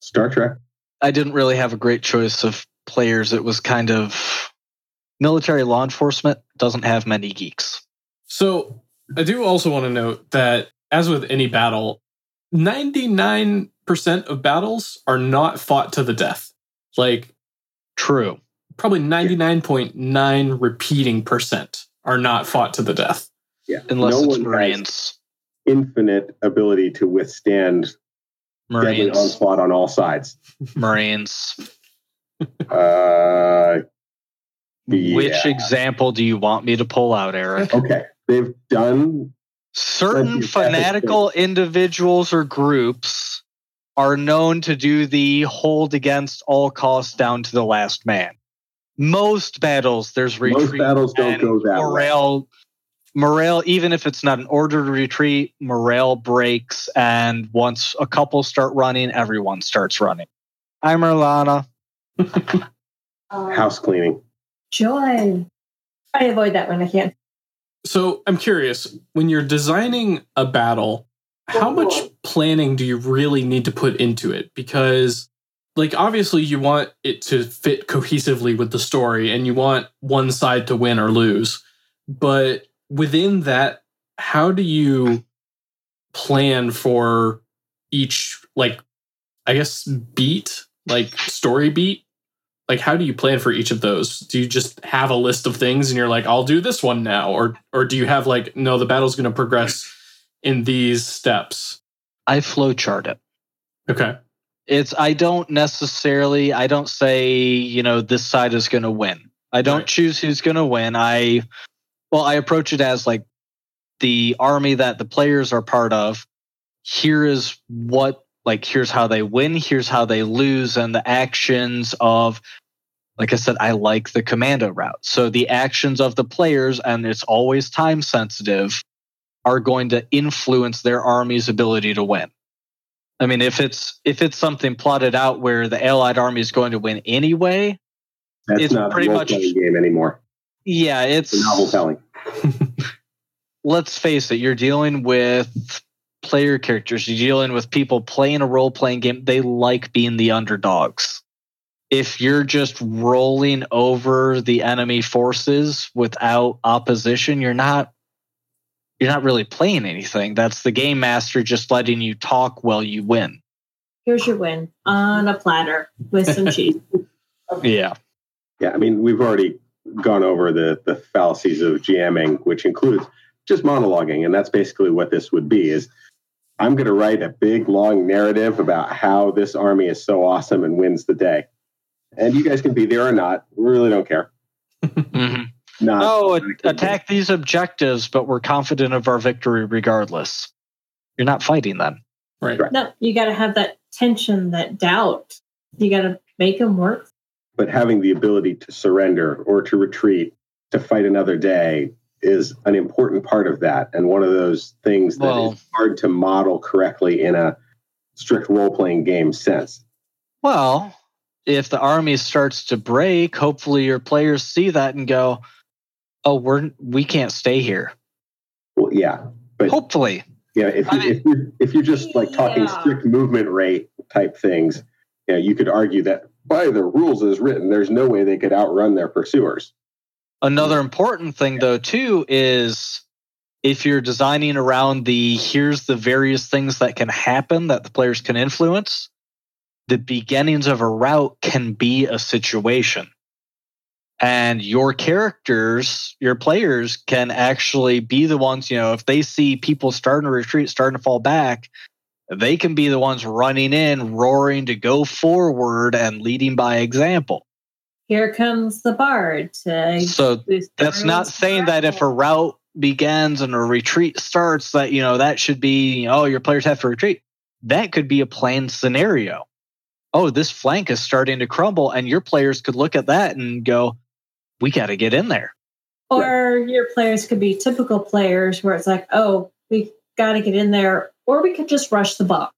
D: Star Trek.
C: I didn't really have a great choice of players. It was kind of military law enforcement doesn't have many geeks.
A: So I do also want to note that, as with any battle, 99% of battles are not fought to the death. Like,
C: True.
A: probably 99.9 repeating percent are not fought to the death.
D: Yeah.
C: Unless
D: no
C: it's
D: one has
C: Marines.
D: infinite ability to withstand deadly
C: Marines.
D: onslaught on all sides.
C: Marines.
D: Uh, yeah.
C: Which example do you want me to pull out, Eric?
D: Okay, they've done.
C: Certain fanatical individuals or groups are known to do the hold against all costs down to the last man. Most battles, there's retreat.
D: Most battles don't go that way.
C: morale, morale, even if it's not an ordered retreat, morale breaks, and once a couple start running, everyone starts running. I'm Merlana.
D: House cleaning.
B: Joy. I avoid that when I can.
A: So I'm curious when you're designing a battle, how much planning do you really need to put into it? Because, like, obviously, you want it to fit cohesively with the story and you want one side to win or lose. But within that, how do you plan for each, like, I guess, beat, like, story beat? Like how do you plan for each of those? Do you just have a list of things and you're like i'll do this one now? Or or do you have like no the battle's going to progress in these steps?
C: I flowchart it.
A: okay.
C: It's i don't necessarily i don't say you know this side is going to win. I don't
A: Right.
C: choose who's going to win. I well i approach it as like the army that the players are part of. Here is what like here's how they win here's how they lose and the actions of like i said i like the commando route so the actions of the players and it's always time sensitive are going to influence their army's ability to win I mean, if it's if it's something plotted out where the Allied army is going to win anyway,
D: That's
C: It's
D: not
C: pretty
D: a
C: much-
D: game anymore.
C: yeah, it's
D: It's a novel telling.
C: let's face it, you're dealing with player characters, you're dealing with people playing a role playing game. They like being the underdogs. If you're just rolling over the enemy forces without opposition, you're not you're not really playing anything. That's the game master just letting you talk while you win.
B: Here's your win on a platter with some cheese.
C: Yeah.
D: Yeah, I mean, we've already gone over the the fallacies of GMing, which includes just monologuing, and that's basically what this would be. Is I'm going to write a big long narrative about how this army is so awesome and wins the day, and you guys can be there or not. We really don't care.
C: Mhm.
D: Not
C: Oh, a- attack these objectives, but we're confident of our victory regardless. You're not fighting them.
A: right
D: Right.
B: No, you got to have that tension, that doubt. You got to make them work.
D: but having the ability to surrender or to retreat to fight another day is an important part of that and one of those things that is
C: Well-
D: hard to model correctly in a strict role-playing game sense
C: Well, if the army starts to break, hopefully your players see that and go, "Oh, we're we can't stay here."
D: well yeah but
C: Hopefully,
D: yeah if,
C: I
D: you, if, you're, if you're just like talking
B: Yeah.
D: strict movement rate type things you, know, you could argue that by the rules as written there's no way they could outrun their pursuers
C: another important thing though too is if you're designing around the here's the various things that can happen that the players can influence, the beginnings of a route can be a situation. And your characters, your players can actually be the ones, you know, if they see people starting to retreat, starting to fall back, they can be the ones running in, roaring to go forward and leading by example.
B: Here comes the bard to
C: So that's not saying that if a route begins and a retreat starts that you know that should be oh your players have to retreat that could be a planned scenario oh this flank is starting to crumble and your players could look at that and go we got to get in there
B: Or your players could be typical players where it's like, oh, we got to get in there, or we could just rush the ball.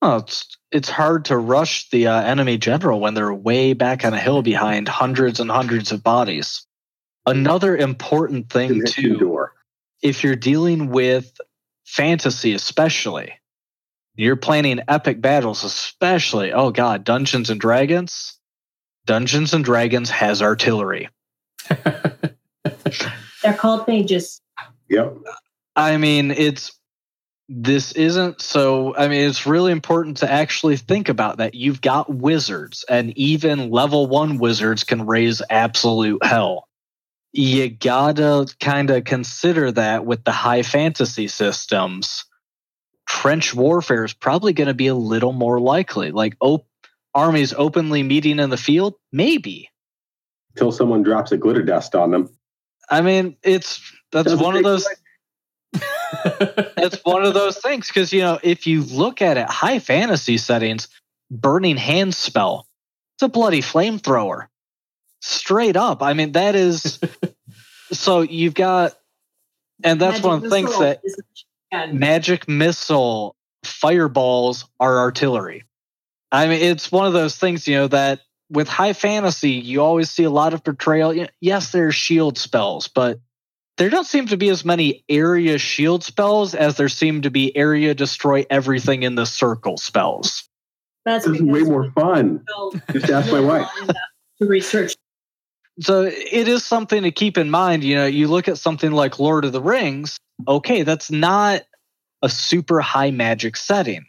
C: Oh, it's it's hard to rush the uh, enemy general when they're way back on a hill behind hundreds and hundreds of bodies. Another important thing
D: Hit the
C: too, if you're dealing with fantasy, especially, you're planning epic battles, especially. Oh God, Dungeons and Dragons. Dungeons and Dragons has artillery.
B: They're called mages.
D: Yep.
C: I mean, it's this isn't so. I mean, it's really important to actually think about that. You've got wizards, and even level one wizards can raise absolute hell. You gotta kind of consider that with the high fantasy systems. Trench warfare is probably going to be a little more likely. Like op- armies openly meeting in the field, maybe.
D: Until someone drops a glitter dust on them.
C: I mean, it's that's
D: Doesn't
C: one of those. it's one of those things because you know if you look at it high fantasy settings burning hand spell it's a bloody flamethrower straight up i mean that is so you've got and that's
B: Magic
C: one of the things
B: missile
C: that
B: is- and
C: magic missile fireballs are artillery i mean it's one of those things you know that with high fantasy you always see a lot of portrayal Y- yes there's shield spells but there don't seem to be as many area shield spells as there seem to be area destroy everything in the circle spells
B: That's
D: This is way more fun. Just ask my wife.
B: To research.
C: so it is something to keep in mind you know you look at something like lord of the rings okay that's not a super high magic setting.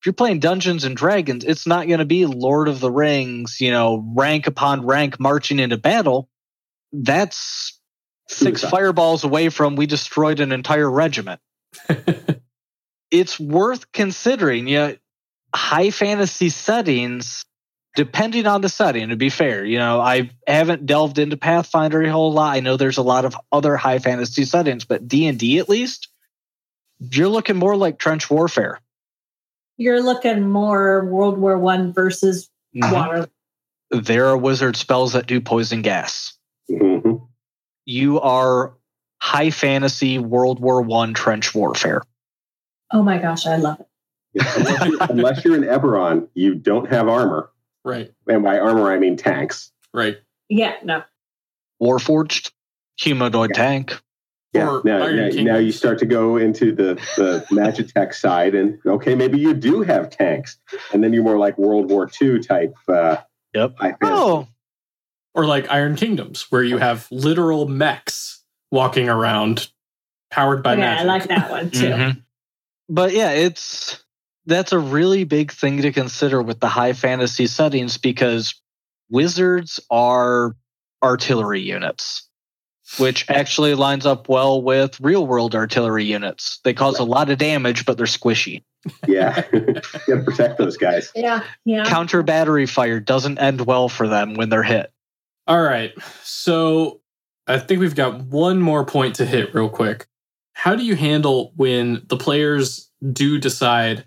C: If you're playing dungeons and dragons it's not going to be lord of the rings you know rank upon rank marching into battle. That's six
D: Suicide.
C: fireballs away from we destroyed an entire regiment. It's worth considering you know high fantasy settings depending on the setting to be fair you know i haven't delved into pathfinder a whole lot i know there's a lot of other high fantasy settings but d&d at least you're looking more like trench warfare
B: You're looking more World War One versus water.
C: there are wizard spells that do poison gas
D: Mhm.
C: you are high fantasy world war one trench warfare
B: Oh my gosh, I love it.
D: Unless, you're, unless you're in Eberron, you don't have armor.
A: Right,
D: And by armor, I mean tanks.
A: right.
B: Yeah, no.
C: warforged humanoid
D: Yeah.
C: tank
D: Yeah. Now, now, now you start to go into the, the Magitech side, and okay, maybe you do have tanks. And then you're more like World War II type. Uh,
C: Yep.
D: high
C: oh
A: Or like Iron Kingdoms, where you have literal mechs walking around powered by
B: yeah,
A: magic.
B: I like that one too.
C: Mhm. But yeah, it's that's a really big thing to consider with the high fantasy settings because wizards are artillery units, which actually lines up well with real world artillery units. They cause a lot of damage, but they're squishy.
D: Yeah. you got to protect those guys.
B: Yeah, yeah.
C: Counter battery fire doesn't end well for them when they're hit.
A: All right. So I think we've got one more point to hit real quick. How do you handle when the players do decide,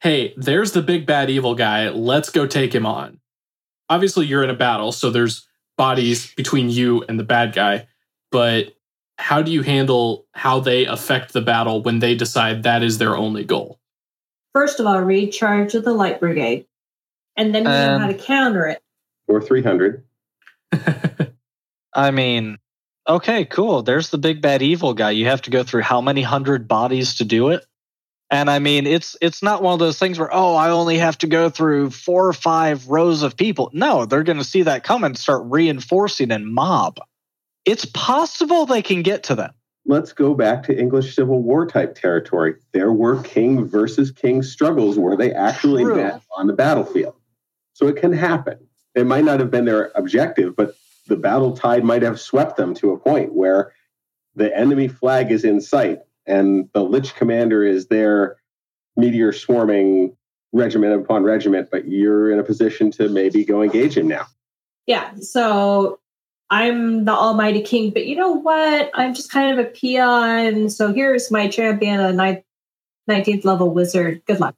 A: hey, there's the big bad evil guy, let's go take him on? Obviously, you're in a battle, so there's bodies between you and the bad guy, but how do you handle how they affect the battle when they decide that is their only goal?
B: First of all, recharge of the light brigade, and then you know
C: Um,
B: how to counter it.
D: Or 300.
C: I mean, okay, cool. There's the big bad evil guy. You have to go through how many hundred bodies to do it? And I mean, it's it's not one of those things where oh, I only have to go through four or five rows of people. No, they're going to see that come and start reinforcing and mob. It's possible they can get to them.
D: Let's go back to English Civil War type territory. There were king versus king struggles where they actually
C: True.
D: met on the battlefield. So it can happen. It might not have been their objective, but the battle tide might have swept them to a point where the enemy flag is in sight and the Lich commander is there, meteor swarming regiment upon regiment, but you're in a position to maybe go engage him now.
B: Yeah, so I'm the almighty king, but you know what? I'm just kind of a peon. So here's my champion, a ninth, 19th level wizard. Good luck.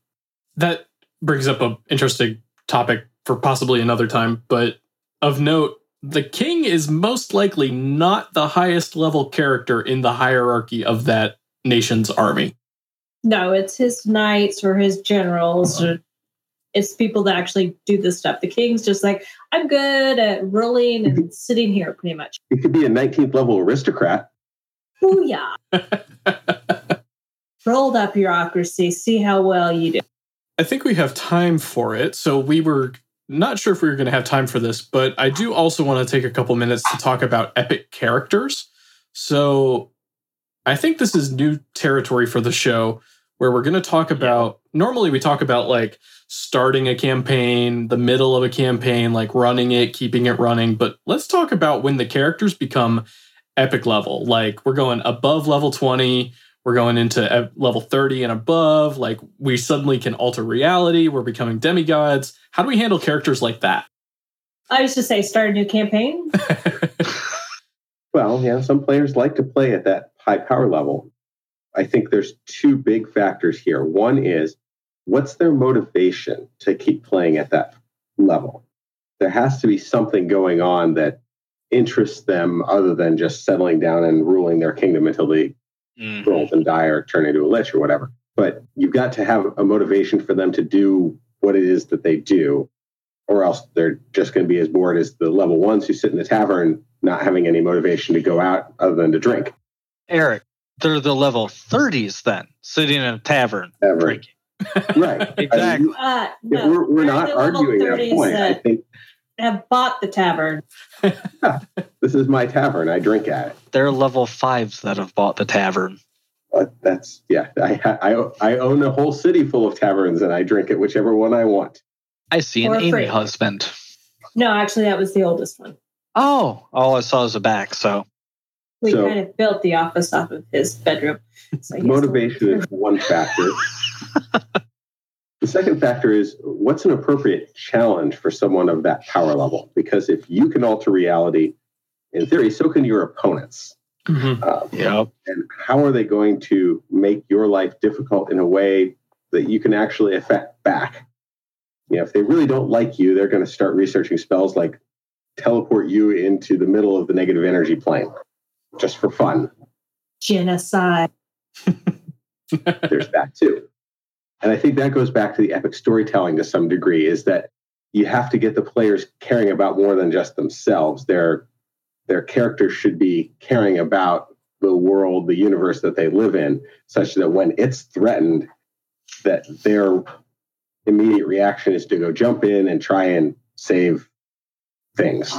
A: that brings up an interesting topic for possibly another time, but of note, the king is most likely not the highest level character in the hierarchy of that nation's army.
B: No, it's his knights or his generals. Uh-huh. Or it's people that actually do this stuff. The king's just like, I'm good at ruling and sitting here, pretty much.
D: It could be a 19th level aristocrat.
B: Booyah. Roll that bureaucracy. See how well you do.
A: I think we have time for it. So we were not sure if we were going to have time for this, but I do also want to take a couple minutes to talk about epic characters. So I think this is new territory for the show where we're going to talk about normally we talk about like starting a campaign, the middle of a campaign, like running it, keeping it running, but let's talk about when the characters become epic level. Like we're going above level 20, we're going into level 30 and above, like we suddenly can alter reality, we're becoming demigods. How do we handle characters like that?
B: I used to say start a new campaign.
D: well, yeah, some players like to play at that high power level. I think there's two big factors here. One is what's their motivation to keep playing at that level? There has to be something going on that interests them other than just settling down and ruling their kingdom until the mm-hmm. rolls and die or turn into a lich or whatever. But you've got to have a motivation for them to do what it is that they do, or else they're just going to be as bored as the level ones who sit in the tavern, not having any motivation to go out other than to drink.
C: Eric, they're the level 30s then, sitting in a tavern, tavern. drinking.
D: Right.
C: exactly.
B: Uh, no,
D: we're, we're not arguing that point. I think
B: have bought the tavern.
D: this is my tavern. I drink at it.
C: They're level fives that have bought the tavern.
D: Uh, that's yeah. I, I I own a whole city full of taverns, and I drink at whichever one I want.
C: I see an Amy husband.
B: No, actually, that was the oldest one.
C: Oh, all I saw was a back. So
B: we so, kind of built the office off of his bedroom.
D: So motivation is one factor. the second factor is what's an appropriate challenge for someone of that power level? Because if you can alter reality, in theory, so can your opponents.
C: Mm-hmm. Um,
D: yeah. And how are they going to make your life difficult in a way that you can actually affect back? You know, if they really don't like you, they're going to start researching spells like teleport you into the middle of the negative energy plane just for fun.
B: Genocide.
D: There's that too. And I think that goes back to the epic storytelling to some degree is that you have to get the players caring about more than just themselves. Their their characters should be caring about the world, the universe that they live in, such that when it's threatened, that their immediate reaction is to go jump in and try and save things.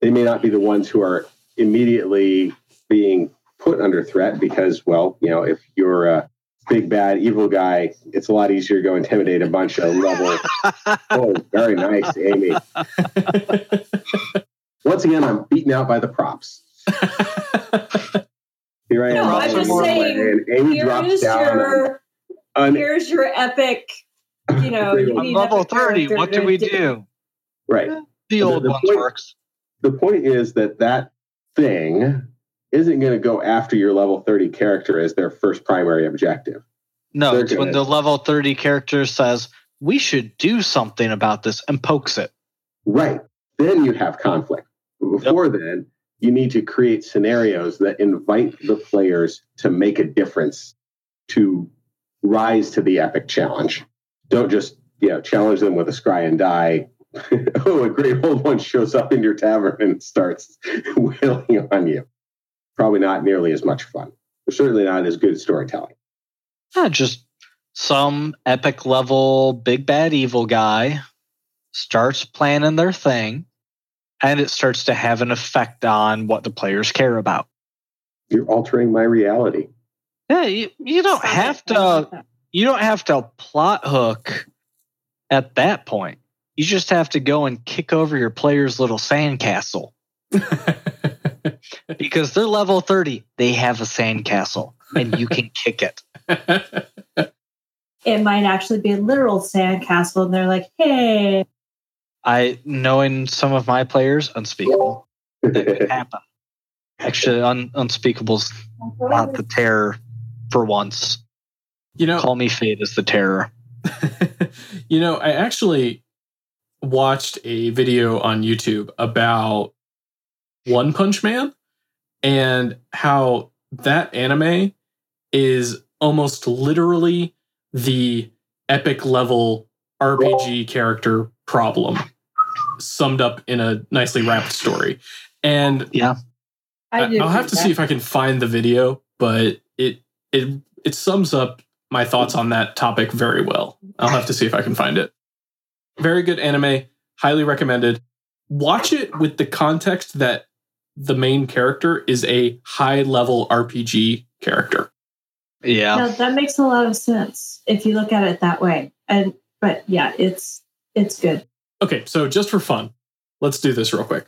D: They may not be the ones who are immediately being put under threat because, well, you know, if you're a big bad evil guy, it's a lot easier to go intimidate a bunch of level. oh, very nice, Amy. Once again, I'm beaten out by the props. Here I am.
B: No, I'm just saying. And Amy drops down. Your, on, here's your epic. You know, you
C: level thirty. What do we do?
D: Right.
C: The old the, the ones
D: point,
C: works.
D: The point is that that thing isn't going to go after your level 30 character as their first primary objective.
C: No, it's gonna, when the level 30 character says, we should do something about this and pokes it.
D: Right. Then you have conflict. Before yep. then, you need to create scenarios that invite the players to make a difference, to rise to the epic challenge. Don't just, you know, challenge them with a scry and die. oh, a great old one shows up in your tavern and starts wailing on you probably not nearly as much fun. Certainly not as good storytelling.
C: Yeah, just some epic level big bad evil guy starts planning their thing and it starts to have an effect on what the players care about.
D: You're altering my reality.
C: Yeah, you, you don't have to you don't have to plot hook at that point. You just have to go and kick over your player's little sandcastle. because they're level 30. They have a sandcastle and you can kick it.
B: It might actually be a literal sandcastle and they're like, hey.
C: I knowing some of my players, unspeakable. That could happen. Actually, un, unspeakable's not the terror for once. You know, call me fate as the terror.
A: you know, I actually watched a video on YouTube about one Punch Man and how that anime is almost literally the epic level RPG character problem summed up in a nicely wrapped story. And
C: Yeah.
B: I,
A: I'll have to
B: with
A: see if I can find the video, but it it it sums up my thoughts on that topic very well. I'll have to see if I can find it. Very good anime, highly recommended. Watch it with the context that the main character is a high level RPG character.
C: Yeah.
B: No, that makes a lot of sense if you look at it that way. And but yeah, it's it's good.
A: Okay, so just for fun, let's do this real quick.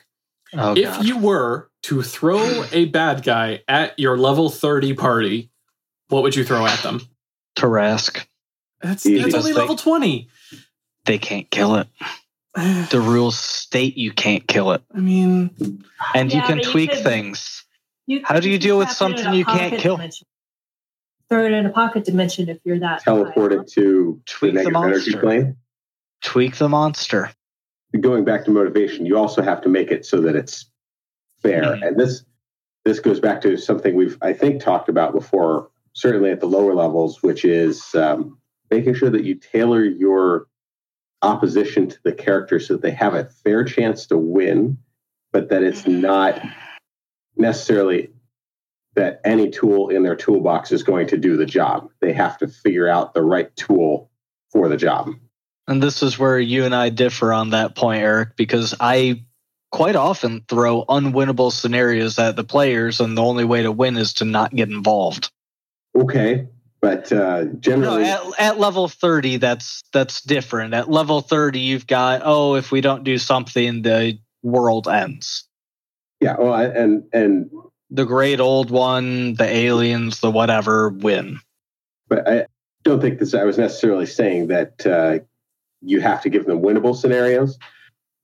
C: Oh,
A: if
C: God.
A: you were to throw a bad guy at your level 30 party, what would you throw at them?
C: Tarrasque,
A: That's,
D: Easy.
A: that's only level 20.
C: They can't kill it. The rules state you can't kill it.
A: I mean,
C: And you can
B: but you
C: tweak
B: could-
C: things.
B: You,
C: How do you deal with something you can't kill?
B: dimension. Throw it in a pocket dimension if you're that
D: Teleport
B: high.
D: it to
C: Tweak
D: the
C: the
D: energy
C: monster.
D: plane.
C: Tweak the monster.
D: Going back to motivation, you also have to make it so that it's fair.
C: Mhm.
D: And this this goes back to something we've I think talked about before, certainly at the lower levels, which is um, making sure that you tailor your opposition to the character so that they have a fair chance to win, but that it's mm-hmm. not necessarily that any tool in their toolbox is going to do the job. They have to figure out the right tool for the job.
C: And this is where you and I differ on that point, Eric, because I quite often throw unwinnable scenarios at the players, and the only way to win is to not get involved.
D: Okay, but uh,
C: No,
D: generally,
C: at, at level 30, that's that's different. At level 30, you've got, oh, if we don't do something, the world ends.
D: yeah. Well, I- and and
C: The great old one, the aliens, the whatever win.
D: but I don't think this. I was necessarily saying that uh, you have to give them winnable scenarios,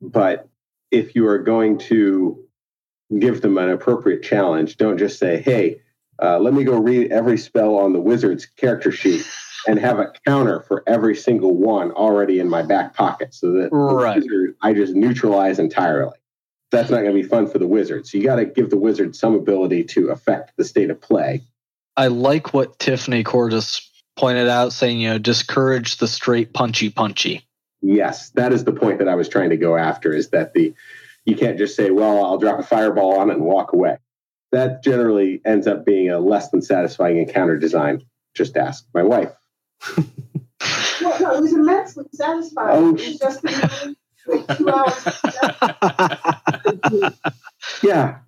D: but if you are going to give them an appropriate challenge, don't just say, "Hey, uh, let me go read every spell on the wizard's character sheet." And have a counter for every single one already in my back pocket, so that
C: Right.
D: wizard I just neutralize entirely. That's not going to be fun for the wizard. So you got to give the wizard some ability to affect the state of play.
C: I like what Tiffany Cordis pointed out, saying, you know, discourage the straight punchy punchy.
D: Yes, that is the point that I was trying to go after is that the you can't just say, well, I'll drop a fireball on it and walk away. That generally ends up being a less than satisfying encounter design. Just ask my wife.
E: Well, no, it was immensely satisfying.
D: Oh,
E: it was just that it was like two hours.
D: Yeah,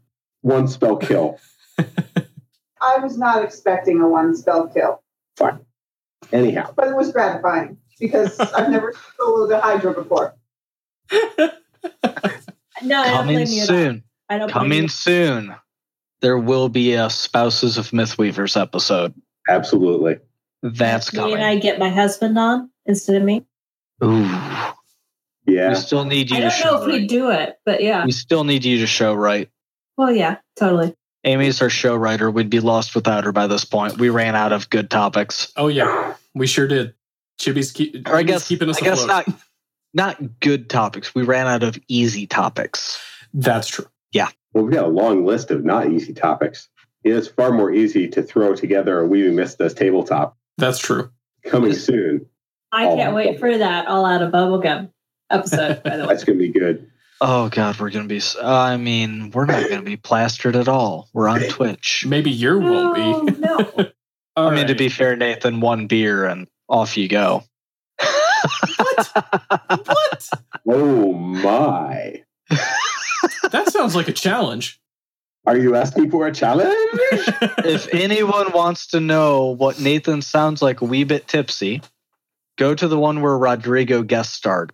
D: one spell kill.
E: I was not expecting a one spell kill, Fine.
D: Anyhow,
E: but it was gratifying because I've never soloed a Hydra before.
B: No, I don't
C: Coming
B: blame you
C: soon.
B: I don't blame
C: Coming soon. There will be a Spouses of Mythweavers episode.
D: absolutely.
C: That's
B: Me
C: coming.
B: and I get my husband on instead of me.
C: Ooh.
D: Yeah.
C: We still need you
B: I
C: to
B: don't
C: show
B: know if
C: right.
B: he'd do it, but yeah.
C: We still need you to show right.
B: Well, yeah, totally.
C: Amy's our show writer. We'd be lost without her by this point. We ran out of good topics.
A: oh yeah, we sure did. Chibi's, keep,
C: Or I guess
A: keeping us
C: I guess
A: afloat.
C: not not good topics. We ran out of easy topics.
A: That's true.
D: Well, we've got a long list of not easy topics. It is far more easy to throw together a We Missed Us tabletop
A: That's true.
D: coming soon.
B: I
D: Oh.
B: can't wait for that all out of bubblegum episode, by the way.
D: That's going to be good.
C: Oh God, we're gonna be. I mean, we're not gonna be plastered at all. We're on Twitch.
A: Maybe your won't oh, be.
B: No, no.
A: All
C: I mean, to be fair, Nathan, one beer and off you go.
A: What? what?
D: Oh my!
A: That sounds like a challenge.
D: Are you asking for a challenge?
C: if anyone wants to know what Nathan sounds like a wee bit tipsy, go to the one where Rodrigo guest starred.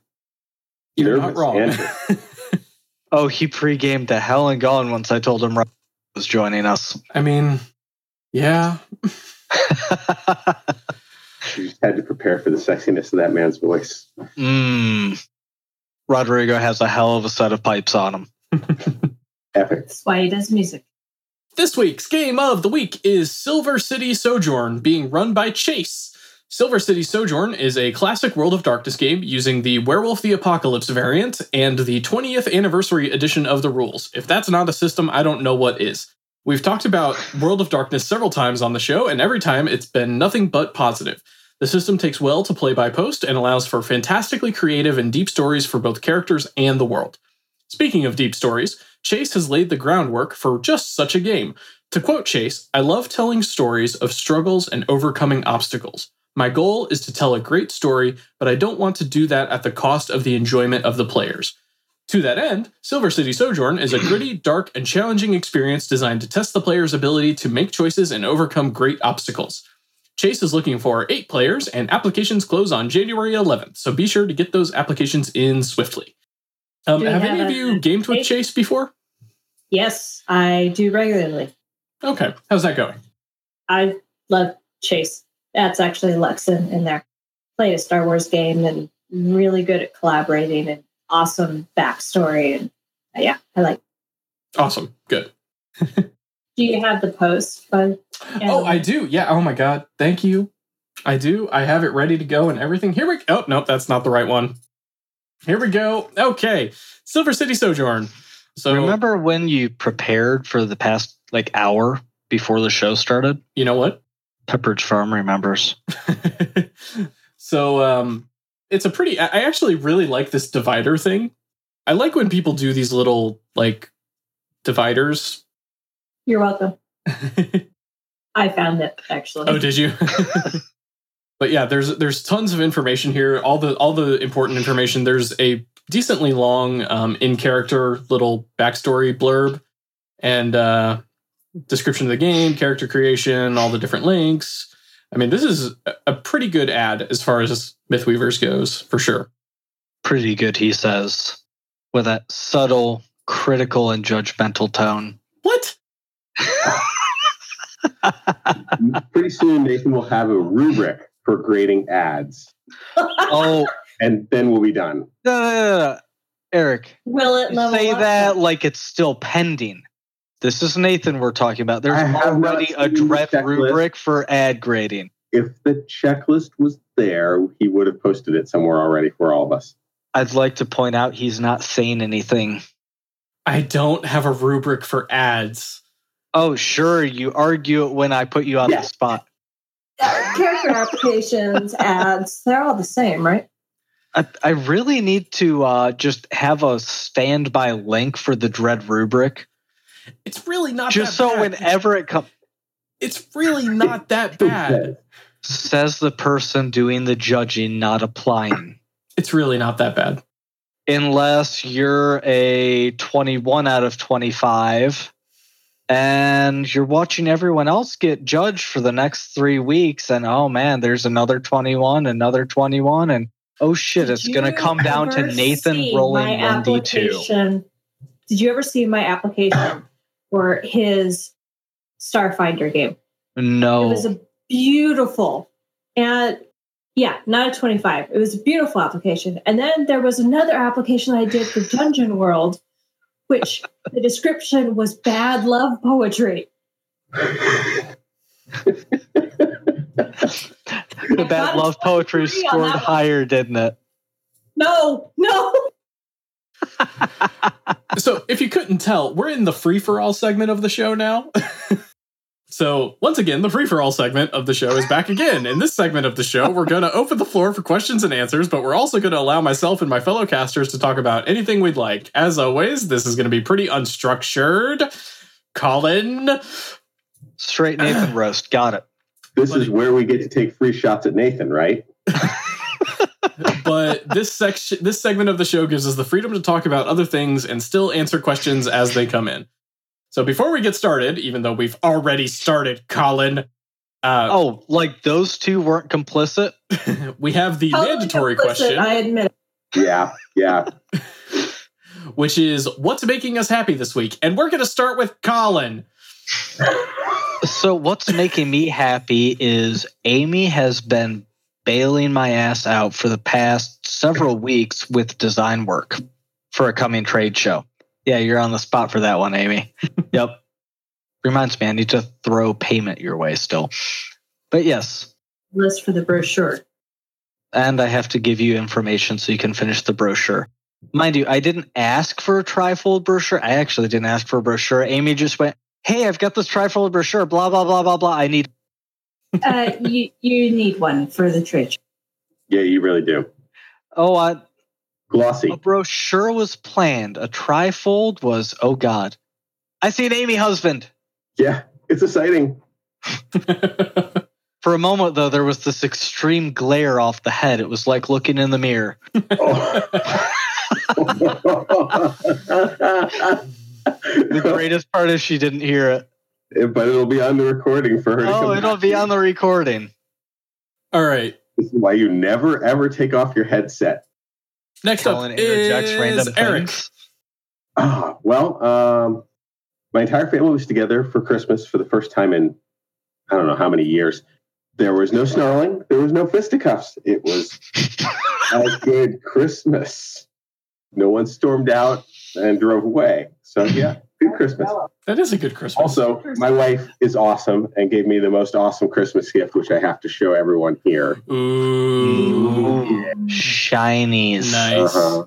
A: You're not wrong.
C: Oh, he pre-gamed to hell and gone once I told him Rodrigo was joining us.
A: I mean, yeah.
D: You just had to prepare for the sexiness of that man's voice.
C: mm. Rodrigo has a hell of a set of pipes on him.
D: Epic.
B: That's why he does music.
A: This week's game of the week is Silver City Sojourn, being run by Chase. Silver City Sojourn is a classic World of Darkness game using the Werewolf the Apocalypse variant and the 20th anniversary edition of the rules. If that's not a system, I don't know what is. We've talked about World of Darkness several times on the show, and every time it's been nothing but positive. The system takes well to play by post and allows for fantastically creative and deep stories for both characters and the world. Speaking of deep stories, Chase has laid the groundwork for just such a game. To quote Chase, I love telling stories of struggles and overcoming obstacles. My goal is to tell a great story, but I don't want to do that at the cost of the enjoyment of the players. To that end, Silver City Sojourn is a gritty, dark, and challenging experience designed to test the player's ability to make choices and overcome great obstacles. Chase is looking for eight players, and applications close on January 11th, so be sure to get those applications in swiftly. Um, have any of you gamed with? Chase before?
B: Yes, I do regularly.
A: Okay, how's that going?
B: I love Chase. That's actually Lexon in there. Played a Star Wars game and really good at collaborating and awesome backstory. And uh, yeah, I like.
A: Awesome, good.
B: Do you have the post? But
A: Oh, I do. Yeah. Oh my God. Thank you. I do. I have it ready to go and everything. Here we go. Oh, nope, that's not the right one. Here we go. Okay. Silver City Sojourn. So
C: Remember when you prepared for the past like hour before the show started?
A: you know what?
C: Pepperidge Farm remembers.
A: so um it's a pretty I I actually really like this divider thing. I like when people do these little like dividers.
B: You're welcome. I found it actually.
A: Oh, did you? but yeah, there's there's tons of information here. All the all the important information. There's a decently long um, in character little backstory blurb and uh, description of the game, character creation, all the different links. I mean, this is a- a pretty good ad as far as Mythweavers goes, for sure.
C: Pretty good, he says, with that subtle, critical, and judgmental tone.
A: What?
D: Pretty soon, Nathan will have a rubric for grading ads,
C: oh,
D: and then we'll be done.
C: no, no, no, no. Eric,
B: Will it
C: you
B: level
C: say
B: up?
C: that like it's still pending. This is Nathan we're talking about. There's
D: I have not
C: already a
D: seen the
C: dread
D: checklist.
C: rubric for ad grading.
D: If the checklist was there, he would have posted it somewhere already for all of us.
C: I'd like to point out he's not saying anything.
A: I don't have a rubric for ads.
C: Oh, sure, you argue it when I put you on
D: Yeah.
C: the spot.
B: Uh, character applications, ads, they're all the same, right?
C: I, I really need to uh, just have a standby link for the dread rubric,
A: It's really not
C: just
A: that
C: so
A: bad.
C: whenever it comes,
A: it's really not that bad.
C: says the person doing the judging, not applying.
A: It's really not that bad.
C: Unless you're a 21 out of 25 and you're watching everyone else get judged for the next three weeks, and oh man, there's another 21, another 21, and oh shit, it's going to come down to Nathan rolling
B: my
C: 1d2.
B: Did you ever see my application for his Starfinder game?
C: No.
B: It was a beautiful and yeah, not a 25. It was a beautiful application. And then there was another application I did for Dungeon World, which the description was bad love poetry.
C: the bad love poetry scored higher, didn't it?
B: No, no.
A: so if you couldn't tell, we're in the free for all segment of the show now. so once again, the free for all segment of the show is back again. In this segment of the show, we're going to open the floor for questions and answers, but we're also going to allow myself and my fellow casters to talk about anything we'd like. As always, this is going to be pretty unstructured. Colin,
C: Straight Nathan roast. Got it.
D: This is where we get to take free shots at Nathan, right?
A: but this section, this segment of the show gives us the freedom to talk about other things and still answer questions as they come in. So before we get started, even though we've already started, Colin, uh,
C: Oh, like those two weren't complicit?
A: we have the
B: Totally
A: mandatory
B: complicit,
A: question,
B: I admit.
D: Yeah, yeah.
A: which is what's making us happy this week, and we're going to start with Colin.
C: So, what's making me happy is Amy has been bailing my ass out for the past several weeks with design work for a coming trade show. Yeah, you're on the spot for that one, Amy. yep. Reminds me, I need to throw payment your way still. But yes,
B: List for the brochure.
C: and I have to give you information so you can finish the brochure. Mind you, I didn't ask for a trifold brochure. I actually didn't ask for a brochure. Amy just went, hey, I've got this trifold brochure, blah, blah, blah, blah, blah. I need.
B: Uh, you you need one for the trade.
D: Yeah, you really do.
C: Oh, I,
D: Glossy.
C: a brochure was planned. A trifold was, oh God. I see an Amy husband.
D: Yeah, it's exciting.
C: For a moment, though, there was this extreme glare off the head. It was like looking in the mirror.
D: Oh.
C: The greatest part is she didn't hear it.
D: but it'll be on the recording for her. to
C: Oh,
D: come
C: it'll
D: back
C: be
D: to.
C: on the recording.
A: All right.
D: This is why you never ever take off your headset.
A: Next
C: Colin
A: up
C: interjects
A: is
C: random
A: Eric.
C: things.
D: Ah, well, um, my entire family was together for Christmas for the first time in I don't know how many years. There was no snarling. There was no fisticuffs. It was a good Christmas. No one stormed out and drove away. So yeah, good Christmas.
A: That is a good Christmas.
D: Also, my wife is awesome and gave me the most awesome Christmas gift, which I have to show everyone here.
A: Ooh.
C: Shinies.
A: Nice.
D: Uh-huh.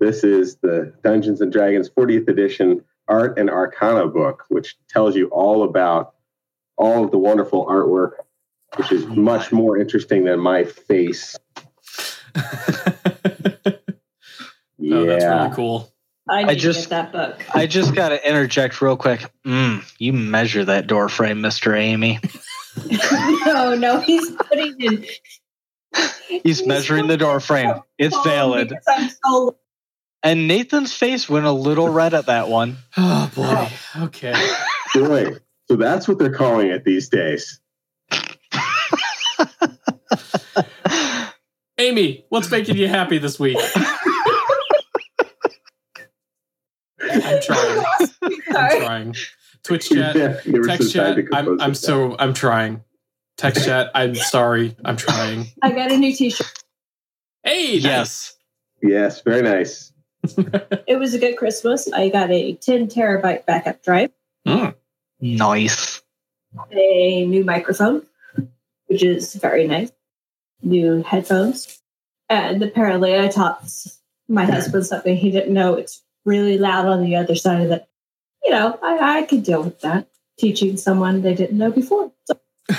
D: This is the Dungeons and Dragons 40th edition Art and Arcana book, which tells you all about all of the wonderful artwork, which is much more interesting than my face.
A: Oh, that's
D: Yeah.
A: really cool.
B: I need
C: just-
B: to get that book.
C: I just got to interject real quick. Mm, you measure that door frame, Mr. Amy.
B: no, no, he's putting in.
C: He's measuring the door frame. It's
B: Oh,
C: valid.
B: so
C: And Nathan's face went a little red at that one.
A: Oh boy. Okay.
D: Boy, so that's what they're calling it these days.
A: Amy, what's making you happy this week? I'm trying. I'm trying. Twitch chat,
D: Yeah, give her
A: text chat. I'm I'm so I'm trying. Text chat. I'm sorry. I'm trying.
B: I got a new T-shirt.
A: Hey,
C: Yes.
D: Yes, very nice.
B: It was a good Christmas. I got a 10 terabyte backup drive,
A: nice. Mm.
C: Nice.
B: a new microphone, which is very nice, new headphones, and apparently I taught my husband something he didn't know. It's really loud on the other side of it. You know, I, I could deal with that teaching someone they didn't know before. So,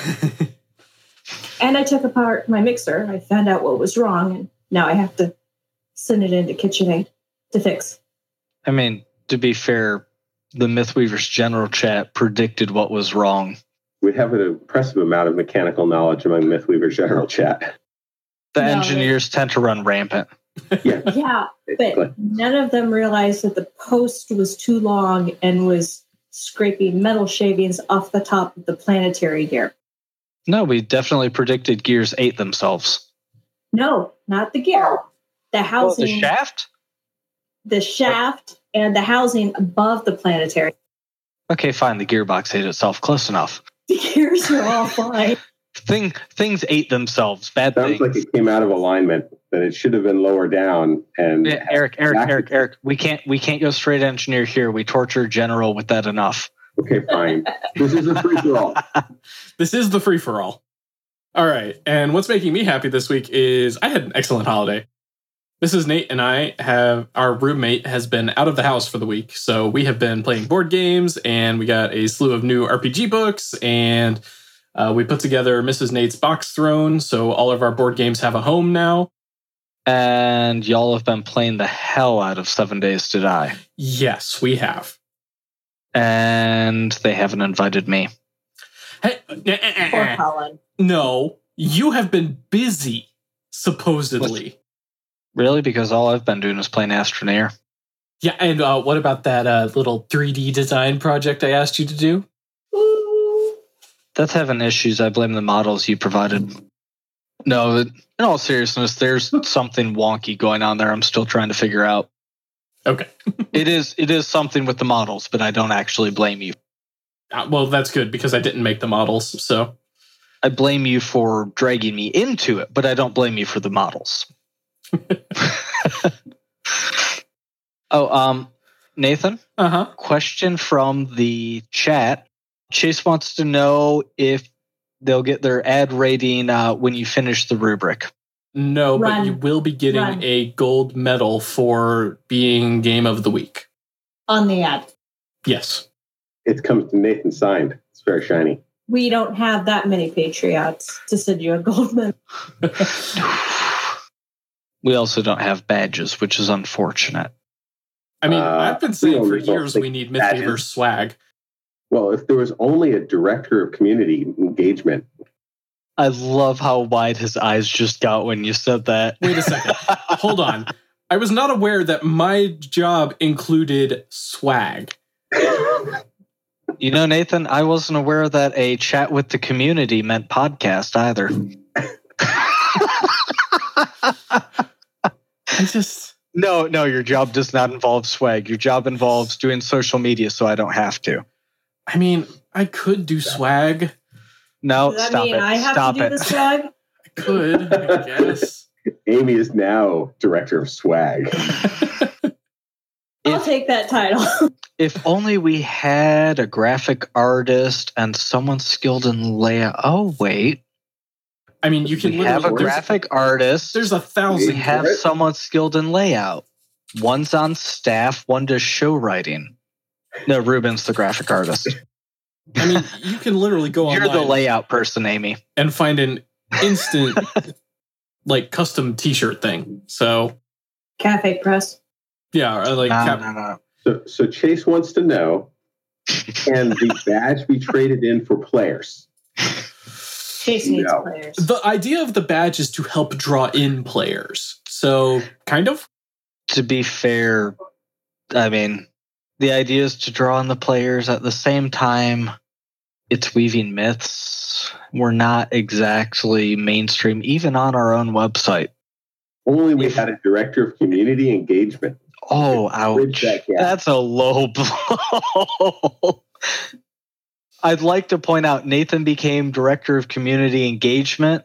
B: and I took apart my mixer. I found out what was wrong, and now I have to send it into KitchenAid to fix.
C: I mean, to be fair, the Mythweavers general chat predicted what was wrong.
D: We have an impressive amount of mechanical knowledge among Mythweaver general chat.
C: The
B: No,
C: engineers tend to run rampant.
D: Yeah,
B: Yeah, but none of them realized that the post was too long and was scraping metal shavings off the top of the planetary gear.
C: No, we definitely predicted Gears ate themselves.
B: No, not the gear. Oh. The
C: Oh,
B: housing,
C: the shaft?
B: the shaft, and the housing above the planetary.
C: Okay, fine. The gearbox ate itself. Close enough.
B: The gears are all fine.
C: Thing things ate themselves. Bad
D: Sounds
C: things.
D: like it came out of alignment, that it should have been lower down. And
C: Yeah, Eric, Eric,
D: Back-
C: Eric, Eric. We can't we can't go straight engineer here. We torture general with that enough.
D: okay, fine. This is a free for all.
A: This is the free for all. All right. And what's making me happy this week is I had an excellent holiday. Mrs. Nate and I have our roommate has been out of the house for the week. So we have been playing board games and we got a slew of new RPG books and uh, we put together Mrs. Nate's box throne. So all of our board games have a home now.
C: And y'all have been playing the hell out of Seven Days to Die.
A: Yes, we have.
C: And they haven't invited me.
A: Hey,
B: Poor Colin.
A: no, you have been busy, supposedly.
C: Really? Because all I've been doing is playing Astroneer.
A: Yeah, and uh, what about that uh, little 3D design project I asked you to do?
C: That's having issues. I blame the models you provided. No, in all seriousness, there's something wonky going on there. I'm still trying to figure out.
A: Okay.
C: It is it is something with the models, but I don't actually blame you.
A: Uh, well, that's good because I didn't make the models. So,
C: I blame you for dragging me into it, but I don't blame you for the models. oh, um, Nathan,
A: uh huh.
C: question from the chat. Chase wants to know if they'll get their ad rating uh, when you finish the rubric.
A: No, but you will be getting
B: Run.
A: a gold medal for being game of the week.
B: On the ad.
A: Yes.
D: it comes to Nathan signed. It's very shiny.
B: We don't have that many patriots to send you a gold medal.
C: we also don't have badges, which is unfortunate.
A: I mean,
D: Uh,
A: I've been saying for years we need
D: badges.
A: Mythweaver swag.
D: Well, if there was only a director of community engagement,
C: I love how wide his eyes just got when you said that.
A: Wait a second. Hold on. I was not aware that my job included swag.
C: You know, Nathan, I wasn't aware that a chat with the community meant podcast either.
A: I just
C: no, no, your job does not involve swag. Your job involves doing social media so I don't have to.
A: I mean, I could do swag.
C: No,
B: Does that
C: stop
B: mean
C: it.
B: I have
C: Stop
B: to do
C: it.
B: the swag?
A: I could, I guess.
D: Amy is now director of swag.
B: I'll take that title.
C: If only we had a graphic artist and someone skilled in layout. Oh, wait.
A: I mean, you can
C: We have a
A: literally. There's,
C: graphic artist.
A: there's a thousand.
C: we
A: thousand.
C: have someone skilled in layout. One's on staff, one does show writing. No, Ruben's the graphic artist.
A: I mean, you can literally go
C: You're the layout person, Amy.
A: and find an instant, like, custom T-shirt thing. So
B: CafePress.
A: yeah, or like
C: No,
A: cap-
C: no, no.
D: So, so Chase wants to know can the badge be traded in for players?
B: Chase needs
D: No.
B: players.
A: the idea of the badge is to help draw in players. So kind of.
C: To be fair, I mean, the idea is to draw on the players at the same time. It's weaving myths. We're not exactly mainstream, even on our own website.
D: Only we
C: If-
D: had a director of community engagement.
C: Oh, ouch.
D: that.
C: That's a low blow. I'd like to point out Nathan became director of community engagement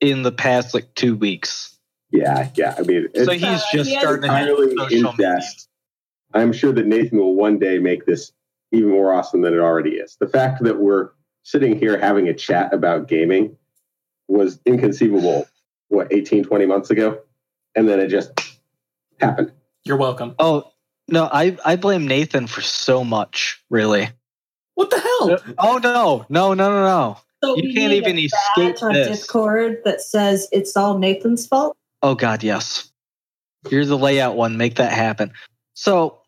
C: in the past like two weeks.
D: Yeah, yeah. I mean,
C: So he's
B: Uh,
C: just
B: he
C: starting to
D: entirely
C: social
D: in
C: media.
D: Jest. I'm sure that Nathan will one day make this even more awesome than it already is. The fact that we're sitting here having a chat about gaming was inconceivable, what, 18, 20 months ago? And then it just happened.
A: You're welcome.
C: Oh no, I, I blame Nathan for so much, really.
A: What the hell?
C: Uh, oh no, no, no, no, no.
B: So
C: You can't
B: need
C: even
B: a
C: escape
B: on
C: this.
B: Discord that says it's all Nathan's fault.
C: Oh God, yes. You're the layout one. Make that happen. So,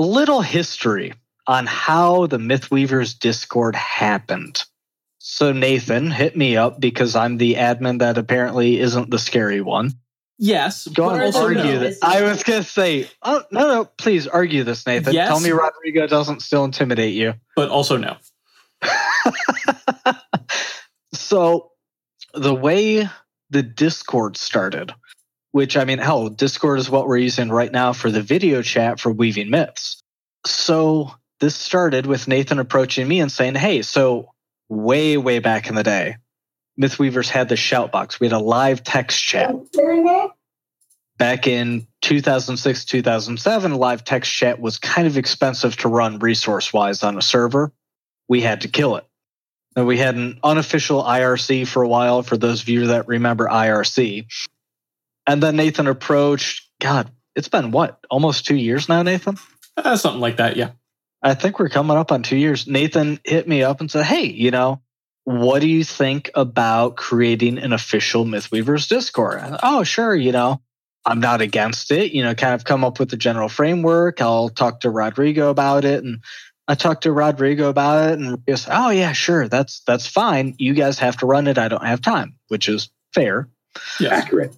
C: a little history on how the Mythweavers Discord happened. So Nathan hit me up because I'm the admin that apparently isn't the scary one.
A: Yes.
C: Go on,
B: Where's the
A: also
C: argue
A: no.
C: I was gonna say, oh no, no, please argue this, Nathan.
A: Yes.
C: Tell me Rodrigo doesn't still intimidate you.
A: But also no.
C: so the way the discord started which i mean hell discord is what we're using right now for the video chat for weaving myths. So this started with nathan approaching me and saying hey so way way back in the day mythweavers had the shout box. We had a live text chat. Back in 2006 2007 live text chat was kind of expensive to run resource wise on a server. We had to kill it. And we had an unofficial irc for a while for those of you that remember irc and then nathan approached god it's been what almost two years now nathan
A: Uh, something like that. Yeah.
C: I think we're coming up on two years. Nathan hit me up and said, Hey, you know, what do you think about creating an official Mythweavers Discord? And, oh, sure, you know, I'm not against it. You know, kind of come up with the general framework. I'll talk to Rodrigo about it. And I talked to Rodrigo about it and he goes, Oh yeah, sure, that's that's fine. You guys have to run it. I don't have time, which is fair.
A: Yes.
D: Accurate.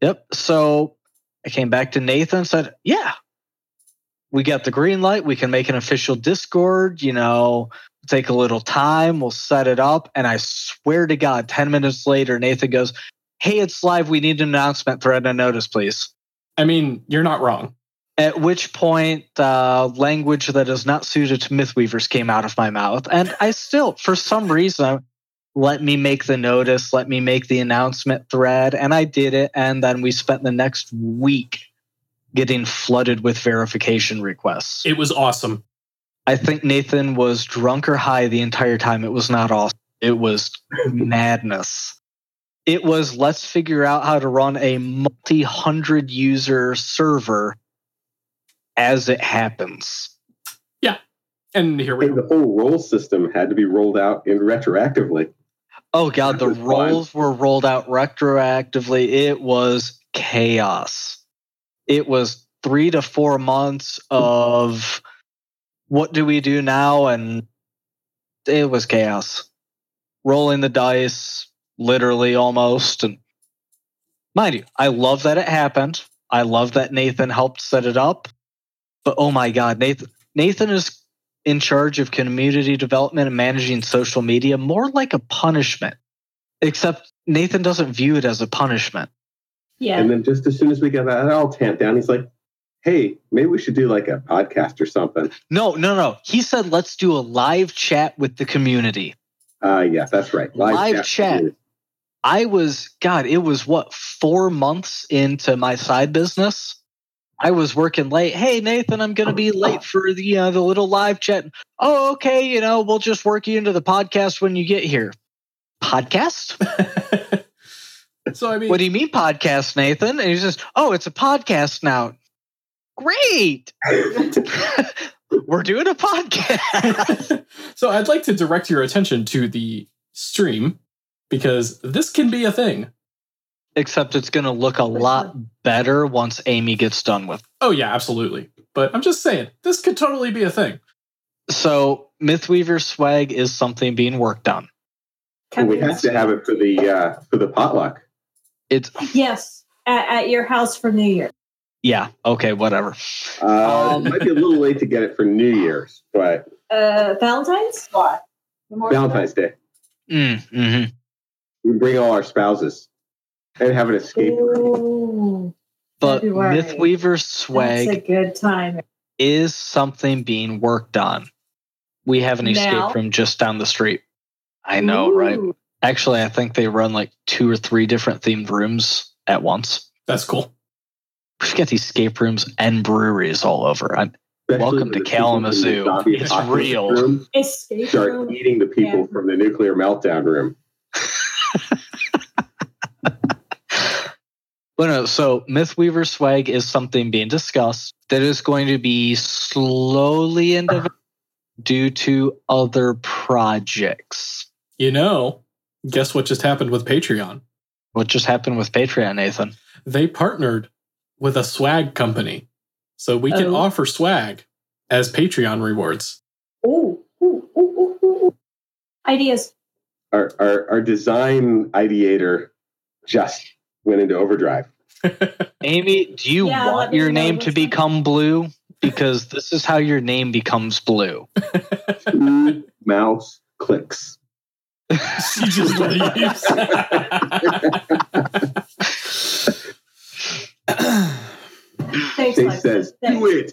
C: Yep. So I came back to Nathan and said, Yeah, we got the green light. We can make an official Discord, you know, take a little time. We'll set it up. And I swear to God, 10 minutes later, Nathan goes, Hey, it's live. We need an announcement thread and notice, please.
A: I mean, you're not wrong.
C: At which point, uh, language that is not suited to Mythweavers came out of my mouth. And I still, for some reason, let me make the notice, let me make the announcement thread. And I did it. And then we spent the next week getting flooded with verification requests.
A: It was awesome.
C: I think Nathan was drunk or high the entire time. It was not awesome. It was madness. It was let's figure out how to run a multi hundred user server as it happens.
A: Yeah. And here we
D: think the whole role system had to be rolled out in retroactively.
C: Oh god, the
D: That was fun.
C: rolls were rolled out retroactively. It was chaos. It was three to four months of what do we do now? And it was chaos. Rolling the dice, literally almost. And mind you, I love that it happened. I love that Nathan helped set it up. But oh my god, Nathan Nathan is in charge of community development and managing social media more like a punishment. Except Nathan doesn't view it as a punishment.
B: Yeah.
D: And then just as soon as we get that all tamped down, he's like, "Hey, maybe we should do like a podcast or something."
C: No, no, no. He said let's do a live chat with the community.
D: Uh, yeah, that's right.
C: Live chat. I was, God, it was what, four months into my side business? I was working late. Hey, Nathan, I'm going to be late for the, uh, the little live chat. Oh, okay. You know, we'll just work you into the podcast when you get here. Podcast?
A: so I mean,
C: What do you mean podcast, Nathan? And he says, Oh, it's a podcast now. Great. We're doing a podcast.
A: so I'd like to direct your attention to the stream because this can be a thing.
C: Except it's going to look a lot better once Amy gets done with.
A: Oh yeah, absolutely. But I'm just saying, this could totally be a thing.
C: So, Mythweaver swag is something being worked on.
D: And we have to have it for the uh, for the potluck.
C: It's
B: Yes, at, at your house for New Year.
C: yeah, okay, whatever.
D: Uh,
C: Um,
D: it might be a little late to get it for New Year's, but
B: Uh, Valentine's?
E: Why? The more-
D: Valentine's Day,
C: Mm, hmm
D: we bring all our spouses and have an escape.
B: Ooh,
C: But
B: February.
C: Mythweaver
B: that's a good time.
C: is something being worked on. We have an
B: Now?
C: escape room just down the street. I know, right? Actually, I think they run like two or three different themed rooms at once.
A: That's cool.
C: We've got these escape rooms and breweries all over. I'm,
D: Especially
C: Welcome to
D: the people from the
C: Kalamazoo. It's real.
D: room
B: Escape
D: Start
B: room.
D: eating the people
B: Yeah.
D: from the nuclear meltdown room.
C: Well, no, so Mythweaver swag is something being discussed that is going to be slowly in development ah. due to other projects.
A: You know, guess what just happened with Patreon?
C: What just happened with Patreon, Nathan?
A: They partnered with a swag company. So we can
B: Oh.
A: offer swag as Patreon rewards.
B: Ooh, ooh, ooh, ooh, ooh, ooh. Ideas.
D: Our, our our design ideator just went into overdrive.
C: Amy, do you
B: Yeah,
C: want your
B: know
C: name to become blue? Because this is how your name becomes blue.
D: Two mouse clicks.
A: she just leaves.
B: Thanks,
D: She says,
B: Thanks.
D: "Do it."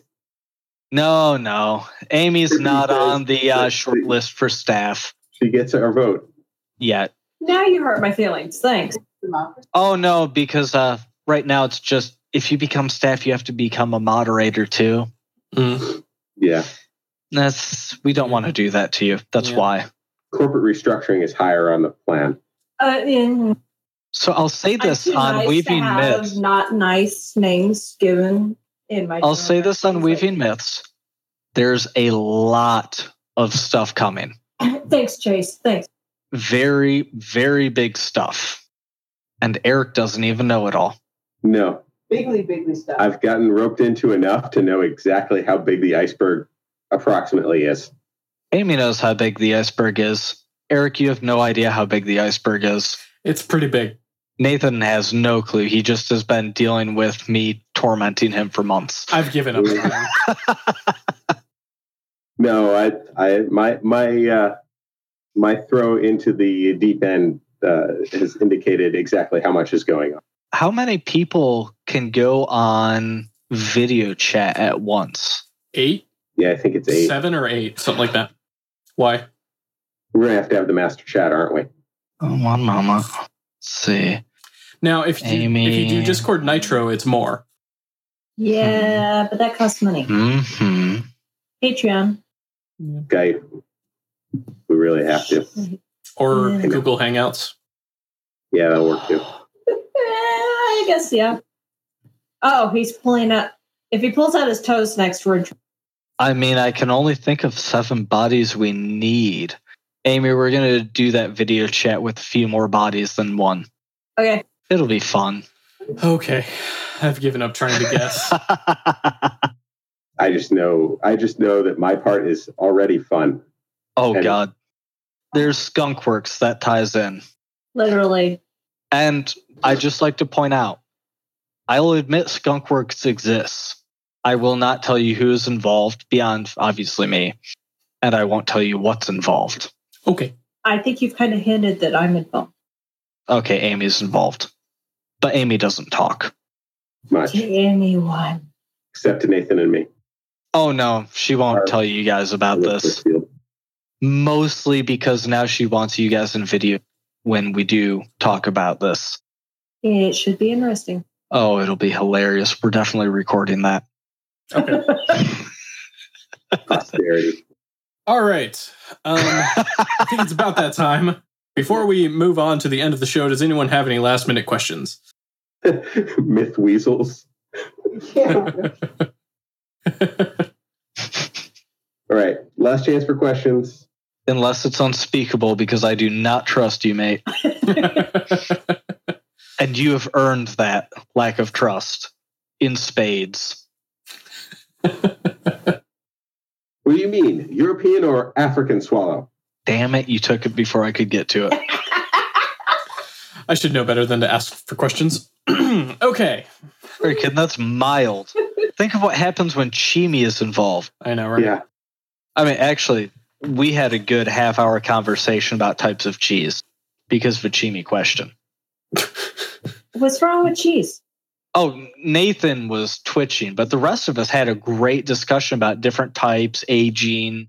C: No, no. Amy's
D: If
C: not
D: says-
C: on the uh, short list for staff
D: She gets our vote.
C: yet.
B: Now you hurt my feelings. Thanks.
C: Oh, no, because uh, right now it's just if you become staff, you have to become a moderator too.
A: Mm.
D: Yeah,
C: That's we don't want to do that to you. That's
A: Yeah.
C: why.
D: corporate restructuring is higher on the plan.
B: Uh, in,
C: So I'll say
B: I'm
C: this
B: too
C: on
B: nice to
C: Weaving
B: have
C: Myths.
B: Not nice names given in my.
C: I'll say this on
B: general
C: Weaving Myths. There's a lot of stuff coming.
B: Thanks, Chase. Thanks.
C: Very, very big stuff. And Eric doesn't even know it all.
D: No,
E: Bigly, bigly stuff.
D: I've gotten roped into enough to know exactly how big the iceberg approximately is.
C: Amy knows how big the iceberg is. Eric, you have no idea how big the iceberg is.
A: It's pretty big.
C: Nathan has no clue. He just has been dealing with me tormenting him for months.
A: I've given up.
D: No, I, I, my, my, uh, my throw into the deep end uh, has indicated exactly how much is going on.
C: How many people can go on video chat at once?
A: eight,
D: Yeah, I think it's eight.
A: seven, or eight, something like that. Why?
D: We're gonna have to have the master chat, aren't we?
C: Oh, one moment. Let's see.
A: Now, if you, if you do Discord Nitro, it's more.
B: Yeah, but that costs money.
C: hmm
B: Patreon.
D: Okay, we really have to.
A: Or
B: Yeah.
A: Google Hangouts.
D: Yeah, that'll work too.
B: I guess yeah. Oh, he's pulling up. If he pulls out his toes next, we're.
C: I mean, I can only think of seven bodies we need. Amy, we're going to do that video chat with a few more bodies than one.
B: Okay.
C: It'll be fun.
A: Okay. I've given up trying to guess.
D: I just know I just know that my part is already fun.
C: oh,
D: And-
C: God. There's Skunkworks that ties in.
B: Literally.
C: And I just like to point out, I'll admit Skunkworks exists. I will not tell you who is involved beyond obviously me, and I won't tell you what's involved.
A: Okay.
B: I think you've kind of hinted that I'm involved.
C: Okay, Amy's involved, but Amy doesn't talk.
D: Much.
B: To anyone.
D: Except to Nathan and me.
C: Oh no, she won't
D: Our-
C: tell you guys about this. Mostly because now she wants you guys in video when we do talk about this.
B: It should be interesting.
C: Oh, it'll be hilarious. We're definitely recording that.
A: Okay.
D: Posterity.
A: All right. Um, I think it's about that time. Before we move on to the end of the show, does anyone have any last minute questions?
D: Myth weasels.
E: Yeah.
D: All right. Last chance for questions.
C: Unless it's unspeakable because I do not trust you, mate. And you have earned that lack of trust in spades.
D: What do you mean? European or African swallow?
C: Damn it, you took it before I could get to it.
A: I should know better than to ask for questions. okay.
C: Are you kidding? That's mild. Think of what happens when Chimi is involved.
A: I know, right?
D: Yeah.
C: I mean, actually, we had a good half hour conversation about types of cheese because of a Chimi question.
B: What's wrong with cheese?
C: Oh, Nathan was twitching, but the rest of us had a great discussion about different types, aging,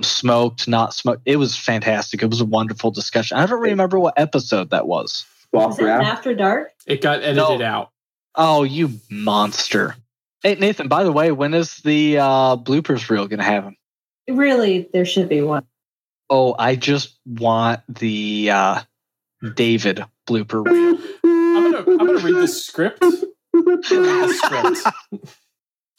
C: smoked, not smoked. It was fantastic. It was a wonderful discussion. I don't remember what episode that was.
D: Sloth
B: Is that after dark?
A: It got edited
C: No.
A: out.
C: Oh, you monster. Hey, Nathan, by the way, when is the uh, bloopers reel going to happen?
B: Really, there should be one.
C: Oh, I just want the uh, David blooper.
A: I'm gonna I'm gonna read the script. I'm gonna read the script.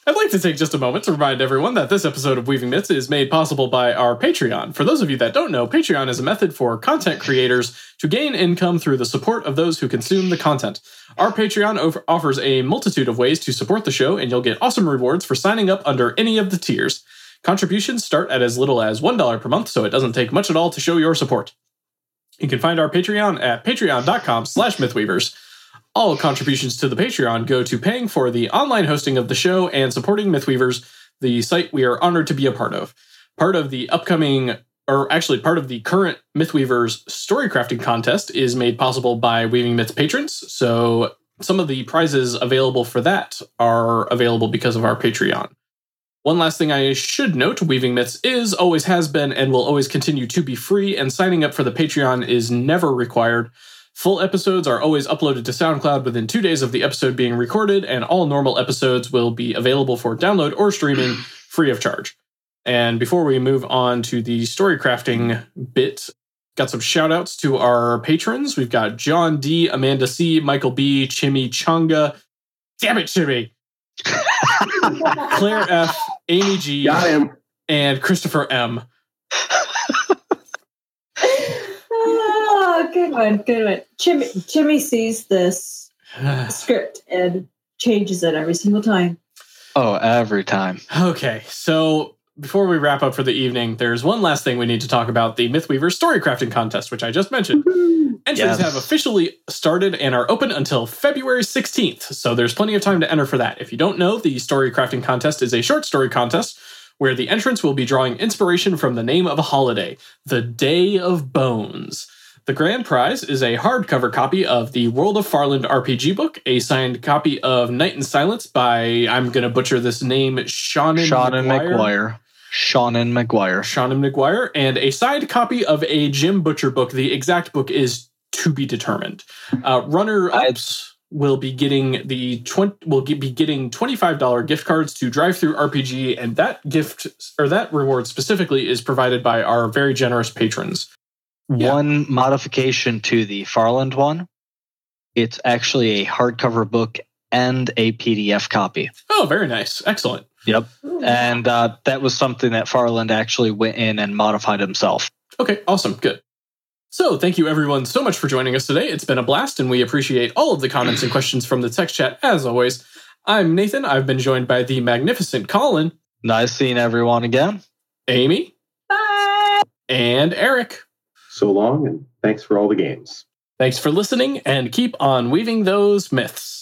A: I'd like to take just a moment to remind everyone that this episode of Weaving Myths is made possible by our Patreon. For those of you that don't know, Patreon is a method for content creators to gain income through the support of those who consume the content. Our Patreon over- offers a multitude of ways to support the show, and you'll get awesome rewards for signing up under any of the tiers. Contributions start at as little as $1 per month, so it doesn't take much at all to show your support. You can find our Patreon at patreon.com slash mythweavers. All contributions to the Patreon go to paying for the online hosting of the show and supporting Mythweavers, the site we are honored to be a part of. Part of the upcoming, or actually part of the current Mythweavers story crafting contest is made possible by Weaving Myths patrons. So some of the prizes available for that are available because of our Patreon. One last thing I should note Weaving Myths is, always has been, and will always continue to be free, and signing up for the Patreon is never required. Full episodes are always uploaded to SoundCloud within two days of the episode being recorded, and all normal episodes will be available for download or streaming free of charge. And before we move on to the story crafting bit, got some shout outs to our patrons. We've got John D, Amanda C, Michael B, Chimmy Changa. Damn it, Chimmy! Claire F, Amy G,
D: Got him.
A: and Christopher M.
B: Oh, good one, good one. Jimmy, Jimmy sees this script and changes it every single time.
C: Oh, every time.
A: Okay, so before we wrap up for the evening, there's one last thing we need to talk about the Mythweaver story crafting contest, which I just mentioned. Entries
C: Yes.
A: have officially started and are open until February 16th, so there's plenty of time to enter for that. If you don't know, the story crafting contest is a short story contest where the entrants will be drawing inspiration from the name of a holiday, the Day of Bones. The grand prize is a hardcover copy of the World of Farland RPG book, a signed copy of Night and Silence by, I'm going to butcher this name, Seanan
C: Seanan
A: McGuire.
C: McGuire. Seanan McGuire.
A: Seanan McGuire, and a signed copy of a Jim Butcher book. The exact book is to be determined. Uh, runner ups will be getting the 20, will be getting $25 gift cards to DriveThruRPG, and that gift or that reward specifically is provided by our very generous patrons. Yeah.
C: One modification to the Farland one. It's actually a hardcover book and a PDF copy.
A: Oh, very nice. Excellent.
C: Yep. And uh, that was something that Farland actually went in and modified himself.
A: Okay, awesome. Good. So, thank you everyone so much for joining us today. It's been a blast, and we appreciate all of the comments and questions from the text chat as always. I'm Nathan. I've been joined by the magnificent Colin,
C: Nice seeing everyone again.
A: Amy,
B: Bye.
A: and Eric.
D: So long, and thanks for all the games.
A: Thanks for listening, and keep on weaving those myths.